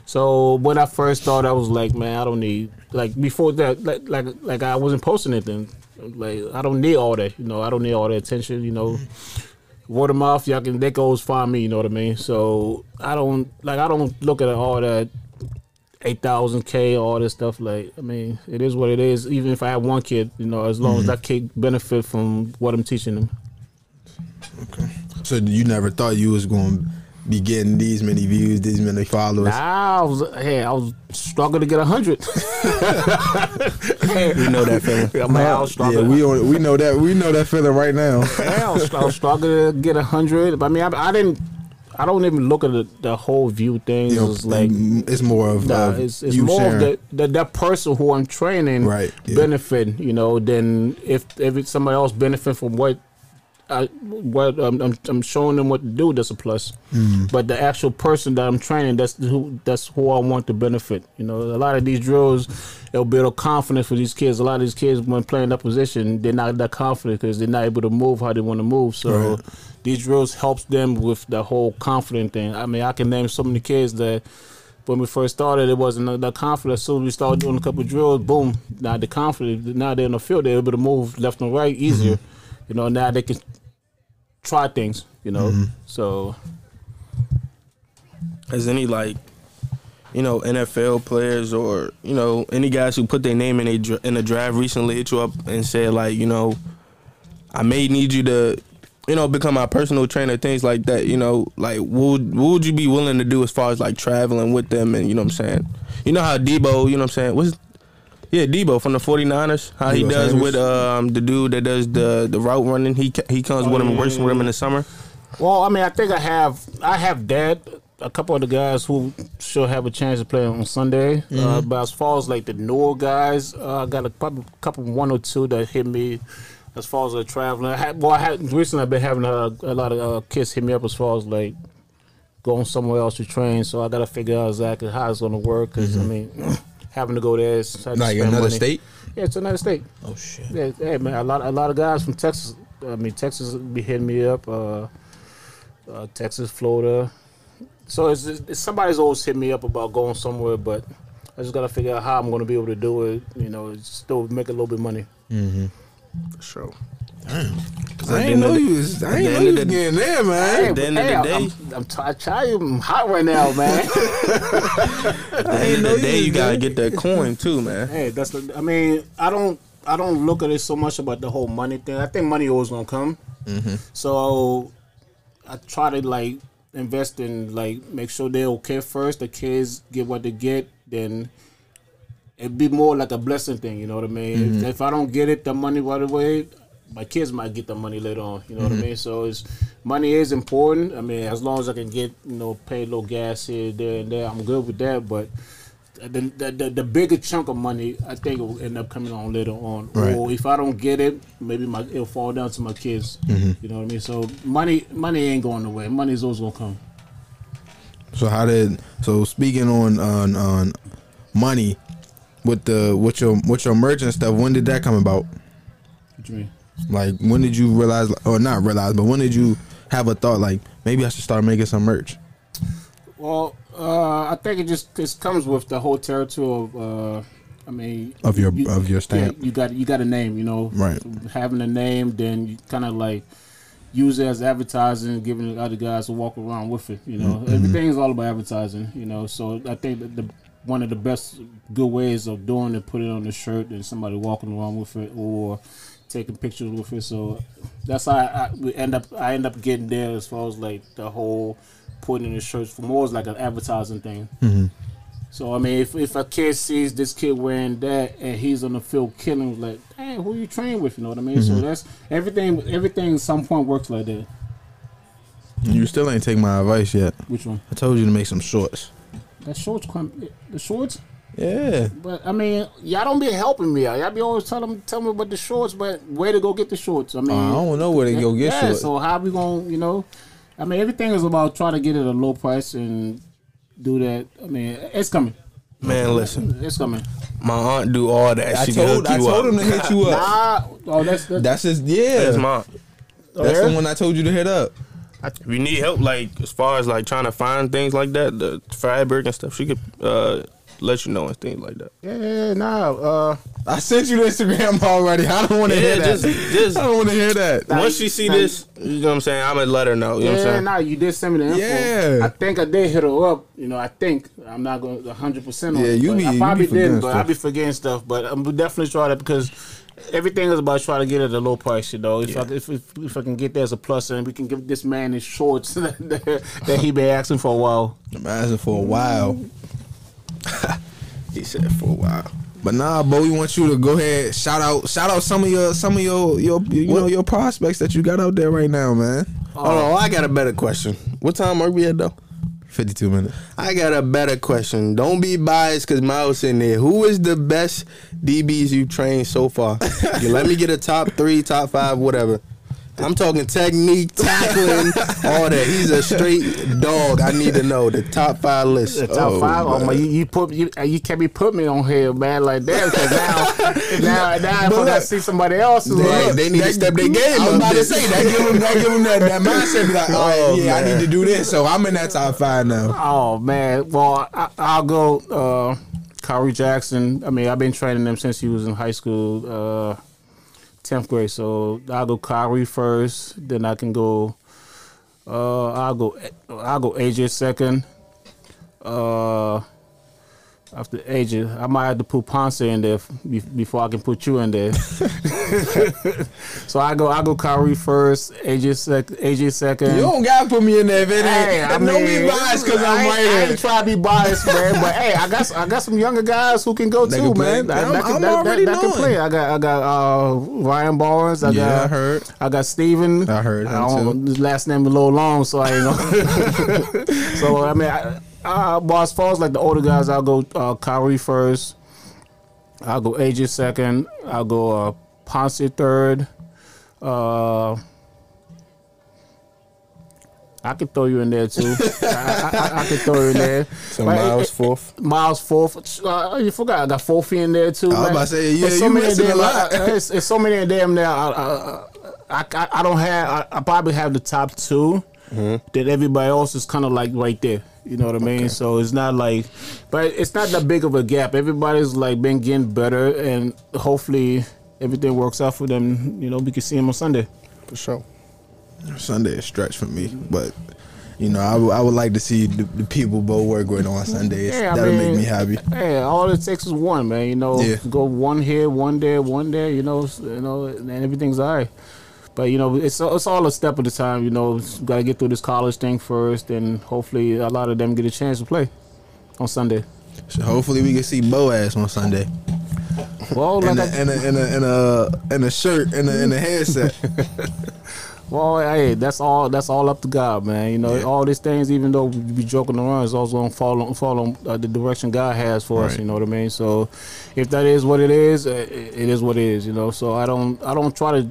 So when I first started, I was like, man, I don't need like before that, like like like I wasn't posting anything. Like I don't need all that, you know. I don't need all the attention, you know. Mm-hmm. Word of mouth, y'all can they can always find me, you know what I mean. So I don't like I don't look at all that eight thousand k, all this stuff. Like I mean, it is what it is. Even if I have one kid, you know, as long as mm-hmm. that kid benefit from what I'm teaching them. Okay. So you never thought you was going be getting these many views, these many followers. Nah, I was hey, I was struggling to get a hundred. You know that feeling. I, mean, I was Yeah, we on, we know that we know that feeling right now. Yeah, I was, I was struggling to get a hundred. I mean, I, I didn't. I don't even look at the, the whole view thing. You know, it's like it's more of Nah, uh, it's, it's you more sharing. of the, the that person who I'm training Right, yeah. benefit, you know, than if if it's somebody else benefit from what I what um, I'm I'm showing them what to do. That's a plus. Mm-hmm. But the actual person that I'm training, that's who that's who I want to benefit. You know, a lot of these drills, it'll build a confidence for these kids. A lot of these kids, when playing that position, they're not that confident because they're not able to move how they want to move. So Right. these drills helps them with the whole confident thing. I mean, I can name so many kids that when we first started, it wasn't that confident. As soon as we started doing a couple of drills, boom, now the confident. Now they're in the field, they're able to move left and right easier. You know, now they can try things. You know, mm-hmm. so Has any like, you know, NFL players or you know any guys who put their name in a dr- in a draft recently hit you up and said like, you know, I may need you to, you know, become my personal trainer, things like that. You know, like what would, what would you be willing to do as far as like traveling with them and you know what I'm saying? You know how Deebo, you know what I'm saying? What's yeah, Deebo from the 49ers, how he Deebo does Sanders? with um the dude that does the the route running. He he comes with him and works with him in the summer. Well, I mean, I think I have I have that. A couple of the guys who should have a chance to play on Sunday, uh, but as far as like the newer guys, uh, I got a couple, couple, one or two that hit me. As far as the traveling, I had, well, I had recently I've been having a, a lot of uh, kids hit me up as far as like going somewhere else to train. So I got to figure out exactly how it's going to work. Because I mean, having to go there. I had like another money. state. Yeah, it's another state. Oh shit. Yeah, hey man, a lot a lot of guys from Texas. I mean, Texas be hitting me up. Uh, uh, Texas, Florida. So it's, it's somebody's always hit me up about going somewhere, but I just gotta figure out how I'm gonna be able to do it. You know, still make a little bit of money. For sure. I ain't know you was. I at ain't know you was the- getting there, man. At the end of the I'm- day- I'm, I'm, t- I tell you, I'm hot right now, man. At the end of the day, you gotta get that coin too, man. hey, that's. The, I mean, I don't. I don't look at it so much about the whole money thing. I think money always gonna come. Mm-hmm. So I try to like invest in like make sure they're okay first. The kids get what they get, then it'd be more like a blessing thing. You know what I mean? If, if I don't get it, the money right away, my kids might get the money later on. You know what I mean? So it's money is important. I mean, as long as I can get you know pay a little gas here, there, and there, I'm good with that. But the, the, the, the bigger chunk of money, I think it will end up coming on later on. Right. Or if I don't get it, maybe my it'll fall down to my kids. Mm-hmm. You know what I mean? So money money ain't going away. Money's always gonna come. So how did so speaking on on on money with the with your with your merch and stuff? When did that come about? What you mean? Like when did you realize or not realize, but when did you have a thought like maybe I should start making some merch? Well, uh, I think it just just comes with the whole territory of. Uh, I mean, Of your- of your stamp. Yeah, you got you got a name, you know. Right. Having a name, then you kind of like use it as advertising, giving the other guys to walk around with it. You know, Mm-hmm. everything's all about advertising. You know, so I think that the one of the best good ways of doing it, put it on the shirt, and somebody walking around with it, or taking pictures with it. So that's how I, I we end up. I end up getting there as far as like the whole putting in the shirts for more is like an advertising thing. Mm-hmm. So I mean, if, if a kid sees this kid wearing that and he's on the field killing, like, dang, who you train with? You know what I mean? So mm-hmm. that's everything. Everything at some point works like that. You still ain't take my advice yet. Which one? I told you to make some shorts. That shorts, come- the shorts. Yeah. But I mean, y'all don't be helping me out. Y'all be always telling tell me about the shorts, but where to go get the shorts? I mean, I don't know where to go get yeah, shorts. So how we gonna, you know? I mean, everything is about trying to get it at a low price and do that. I mean, it's coming. Man, listen, It's coming. my aunt do all that. I she can told hook I you told up. him to hit you up. Nah. Oh, that's that's, That's his yeah. That's my. That's yeah? the one I told you to hit up. If you need help, like as far as like trying to find things like that, the fabric and stuff, she could uh, let you know and things like that. yeah, yeah, nah. Uh, I sent you the Instagram already. I don't want to Yeah, hear that. just- just- I don't want to hear that. Nah, Once she see nah, this, you know what I'm saying. I'm gonna let her know. You know what I'm yeah, saying. nah, you did send me the info. Yeah. I think I did hit her up. You know, I think I'm not going to 100 percent on Yeah, it. you but be- I probably forgetting did, but I stuff. be forgetting stuff. But I'm definitely try that because everything is about trying to get it at a low price. You know, if I if, if if I can get there as a plus, and we can give this man his shorts that, that he been asking for a while. I'm asking for a while. He said for a while. But nah, Bo, we want you to go ahead shout out shout out some of your some of your your you know your prospects that you got out there right now, man. Oh, on, I got a better question. What time are we at though? Fifty two minutes. I got a better question. Don't be biased because Miles in there. Who is the best DBs you've trained so far? you let me get a top three, top five, whatever. I'm talking technique, tackling, all that. He's a straight dog. I need to know the top five list. The top Oh, five. Oh man. my! You, you put you uh, you can't be putting me on here, man, like that. Because now, now, now, if I look, see somebody else, They- like, they need to step their game I was up. about to say that give him that give him that, that mindset. Be like, oh, Oh, yeah, I need to do this. So I'm in that top five now. Oh man, well I, I'll go. Uh, Kyrie Jackson. I mean, I've been training him since he was in high school, uh, tenth grade. So I'll go Kyrie first. Then I can go. Uh, I'll go. I'll go AJ second. Uh, after AJ, I might have to put Ponce in there before I can put you in there. so I go. I go Kyrie first. AJ second. AJ second. You don't gotta put me in there ain't. Hey, I don't mean, be biased because I'm right I ain't trying to be biased, man. But hey, I got I got some younger guys who can go They too, can man. That, I'm- that can, I'm that, already that, that can play. I got I got uh, Ryan Barnes. I Yeah, got I heard. I got Steven. I heard I don't- His last name is a little long, so I ain't know. so I mean, I, uh, but as far as like the older guys, I'll go uh, Kyrie first. I'll go AJ second. I'll go uh, Ponce third. Uh, I could throw you in there too. I, I, I, I could throw you in there. So But Miles fourth. Miles fourth. Uh, you forgot I got Fourthie in there too. I was about to say, yeah, There's you many damn- lot. uh, It's, it's so many of them there. I, I, I, don't have. I, I probably have the top 2 Mm-hmm. That everybody else is kind of like right there. You know what I mean? So it's not like, but it's not that big of a gap. Everybody's like been getting better, and hopefully everything works out for them. You know, we can see them on Sunday. For sure. Sunday is stretch for me, but you know, I would- like to see the, the people both work with on Sundays. Yeah, That'll mean- make me happy. Yeah, all it takes is one, man. You know, Yeah. go one here, one there, one there. You know, you know, and everything's all right. But you know, it's it's all a step at a time. You know, got to get through this college thing first, and hopefully a lot of them get a chance to play on Sunday. So hopefully we can see Boaz on Sunday. Well, like In a, I, in a, in a, in a, in a shirt, in a, in a headset. well, hey, that's all. That's all up to God, man. You know, Yeah. all these things, even though we be joking around, it's also gonna fall on fall on uh, the direction God has for us. You know what I mean? So, if that is what it is, it it is what it is. You know. So I don't I don't try to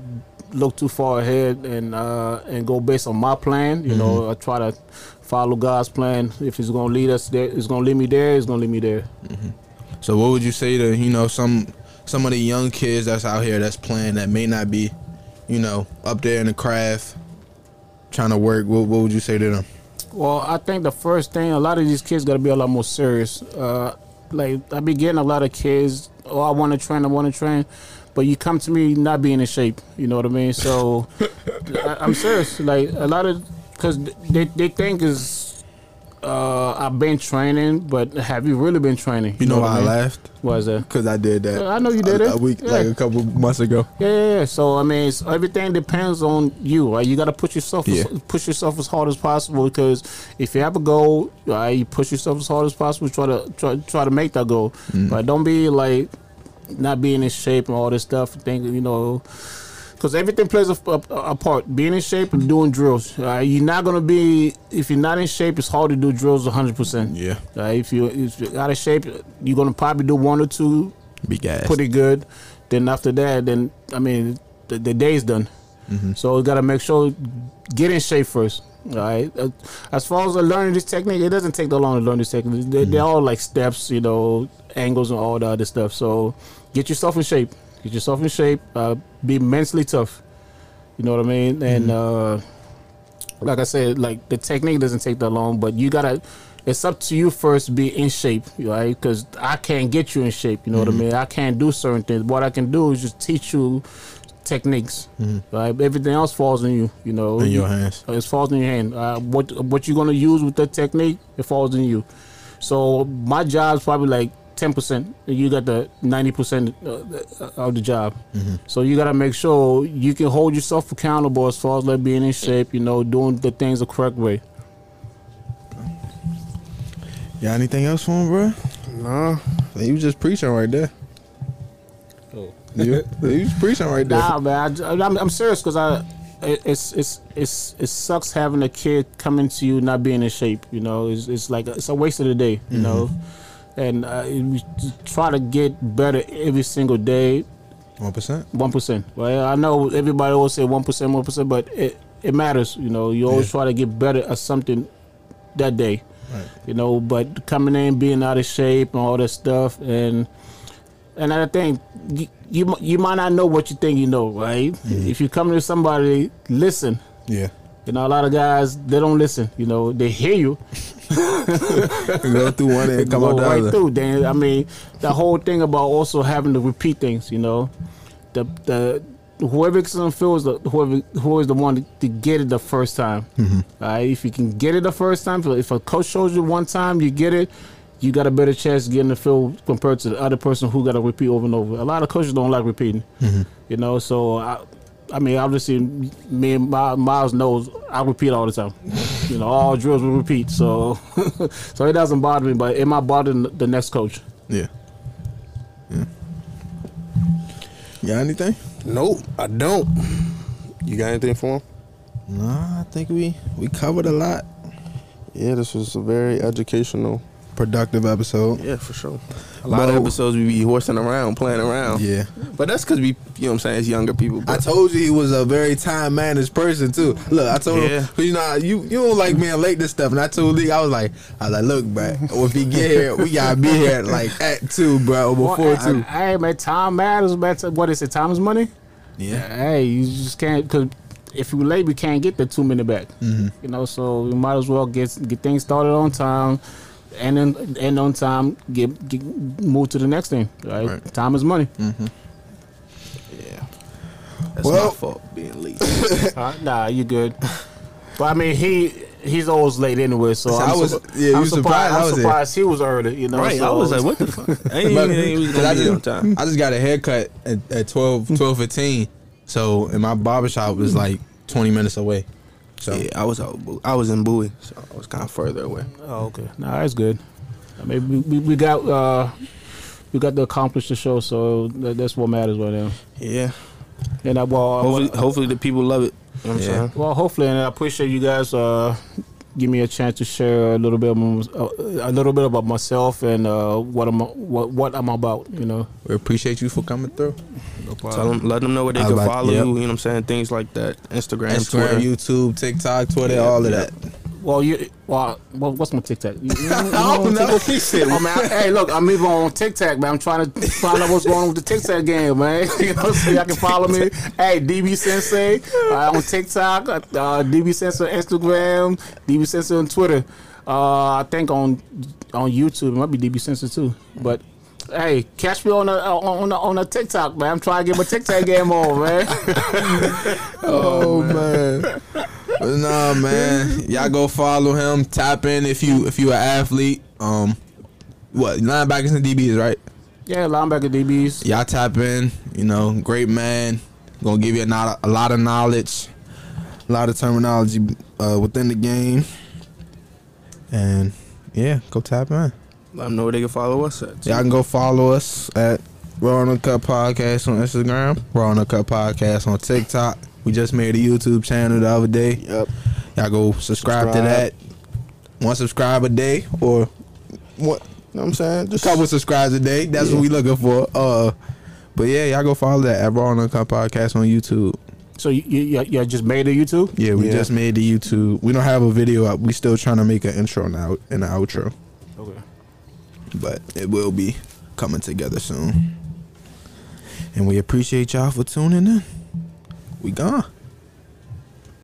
look too far ahead and uh, and go based on my plan. You know, I try to follow God's plan. If He's gonna lead us there, it's gonna lead me there. It's gonna lead me there. So what would you say to you know some some of the young kids that's out here that's playing that may not be, you know, up there in the craft, trying to work? What, what would you say to them? Well, I think the first thing, a lot of these kids got to be a lot more serious. Uh, like I be getting a lot of kids, oh, I want to train, I want to train, but you come to me not being in shape. You know what I mean? So I, I'm serious. Like a lot of, cause they they think is. Uh, I've been training, but have you really been training? You know why I mean? laughed? Why is that? Because I did that. I know you did a, it. a week, Yeah. like a couple months ago. Yeah, yeah, yeah. So I mean, everything depends on you. Right? You got to push yourself, Yeah. push yourself as hard as possible. Because if you have a goal, right, you push yourself as hard as possible. Try to try, try to make that goal. Right? Don't be like not being in shape and all this stuff. Think you know. Because everything plays a, a, a part. Being in shape and doing drills. Right? You're not gonna be if you're not in shape. It's hard to do drills 100. percent Yeah, Right? If you if you're out of shape, you're gonna probably do one or two big ass. pretty good. Then after that, then I mean, the, the day's done. So you got to make sure get in shape first. All right. Uh, as far as uh, learning this technique, it doesn't take that long to learn this technique. They, They're all like steps, you know, angles and all the other stuff. So get yourself in shape. Get yourself in shape. Uh, be mentally tough. You know what I mean? And uh, like I said, like the technique doesn't take that long, but you gotta. It's up to you first be in shape, right? Because I can't get you in shape. You know what I mean? I can't do certain things. What I can do is just teach you techniques, right? Everything else falls on you. You know, in your hands. it falls in your hand. Uh, what what you're gonna use with the technique, it falls in you. So my job's probably like ten percent. You got the ninety percent uh, of the job. So you gotta make sure you can hold yourself accountable as far as like being in shape. You know, doing the things the correct way. Got anything else for him, bro? Nah. He was just preaching right there. Oh, you, he was preaching right there. Nah, man, I, am I'm serious because I. it- It's it's it's it sucks having a kid coming to you not being in shape. You know, it's, it's like it's a waste of the day. You know, and uh, we try to get better every single day. One percent. One percent. Well, I know everybody always say one percent, one percent, but it it matters. You know, you always Yeah. try to get better at something that day. Right. You know, but coming in, being out of shape, and all that stuff, and and I think you you, you might not know what you think you know, right? If you come to somebody, listen. Yeah. You know, a lot of guys they don't listen. You know, they hear you, Go through one and come go out the right other. through. Then I mean, the whole thing about also having to repeat things. You know, the the whoever can feels the whoever who is the one to get it the first time. Mm-hmm. Right? If you can get it the first time, if a coach shows you one time, you get it. You got a better chance of getting the field compared to the other person who got to repeat over and over. A lot of coaches don't like repeating, Mm-hmm. you know. So I, I mean, obviously, me and my, Miles knows I repeat all the time. you know, all drills will repeat. So, so it doesn't bother me, but it might bother the next coach. Yeah. Yeah. Got anything? Nope, I don't. You got anything for him? Nah, I think we we covered a lot. Yeah, this was a very educational. Productive episode. Yeah, for sure. A lot of episodes we be horsing around, playing around. Yeah. But that's because we, you know what I'm saying, it's younger people. I told you he was a very time managed person too. Look, I told Yeah. him, 'cause you know, you you don't like being late this stuff, and I told Lee, I was like, I was like, look, bro, if he get here, we gotta be here like at two, bro, before Well, two. Hey, man, time matters, man. What is it? Time is money. Yeah, Hey, you just can't because if you late, we can't get the two minute back. Mm-hmm. You know, so we might as well get get things started on time, and then end on time. Get, get move to the next thing. Right? Right. Time is money. yeah, that's Well- my fault being late. Uh, nah, you good. But I mean, he he's always late anyway. So, So I'm was- surp- yeah, I'm was surprised I I'm was here. surprised he was early. You know, right, so I was like, what the fuck? I ain't even think he was Cause I just, time. I just got a haircut at, at 12, 12 15. So and my barbershop was like 20 minutes away. So Yeah, I was out. I was in Bowie, so I was kind of further away. Oh, okay. Nah, that's good. I mean, we, we, we got uh, we got to accomplish the show, so that, that's what matters right now. Yeah. And I well, Hopefully, wanna- hopefully the people love it. You know what Yeah. I'm saying? well, hopefully, and I appreciate you guys uh, give me a chance to share a little bit, of, uh, a little bit about myself and uh, what I'm what, what I'm about. You know, we appreciate you for coming through. no Tell them, let them know where they I can like- follow yep. you. You know what I'm saying? Things like that. Instagram, Instagram, Twitter. YouTube, TikTok, Twitter, Yeah, all of yeah. that. Well, you well, well what's my TikTok? You, you, you I don't know, know. He said, Oh man, hey, look, I'm even on TikTok, man. I'm trying to find out what's going on with the TikTok game, man. You know, so y'all can follow me. Hey, DB Sensei uh, on TikTok, uh, DB Sensei on Instagram, DB Sensei on Twitter. Uh, I think on on YouTube, it might be DB Sensei too. But hey, catch me on a on a, on a TikTok, man. I'm trying to get my TikTok game on, man. Oh man. But nah, man. Y'all go follow him. Tap in if you if you an athlete. Um, what linebackers and DBs, right? yeah, linebacker DBs. Y'all tap in. You know, great man. Gonna give you a lot, a lot of knowledge, a lot of terminology uh, within the game. And yeah, go tap in. Let them know where they can follow us at. Y'all can go follow us at Raw on the Cut Podcast on Instagram, Raw on the Cut Podcast on TikTok. We just made a YouTube channel the other day. Yep. Y'all go subscribe, to that. One subscribe a day or What? You know what I'm saying? a Just couple subscribes a day. That's what we looking for. Uh, but yeah, y'all go follow that at Raw on the Podcast on YouTube. So you you, you just made a YouTube? Yeah, we Yeah. just made the YouTube. We don't have a video up. We still trying to make an intro now and an outro, Okay. but it will be coming together soon. And we appreciate y'all for tuning in. We gone.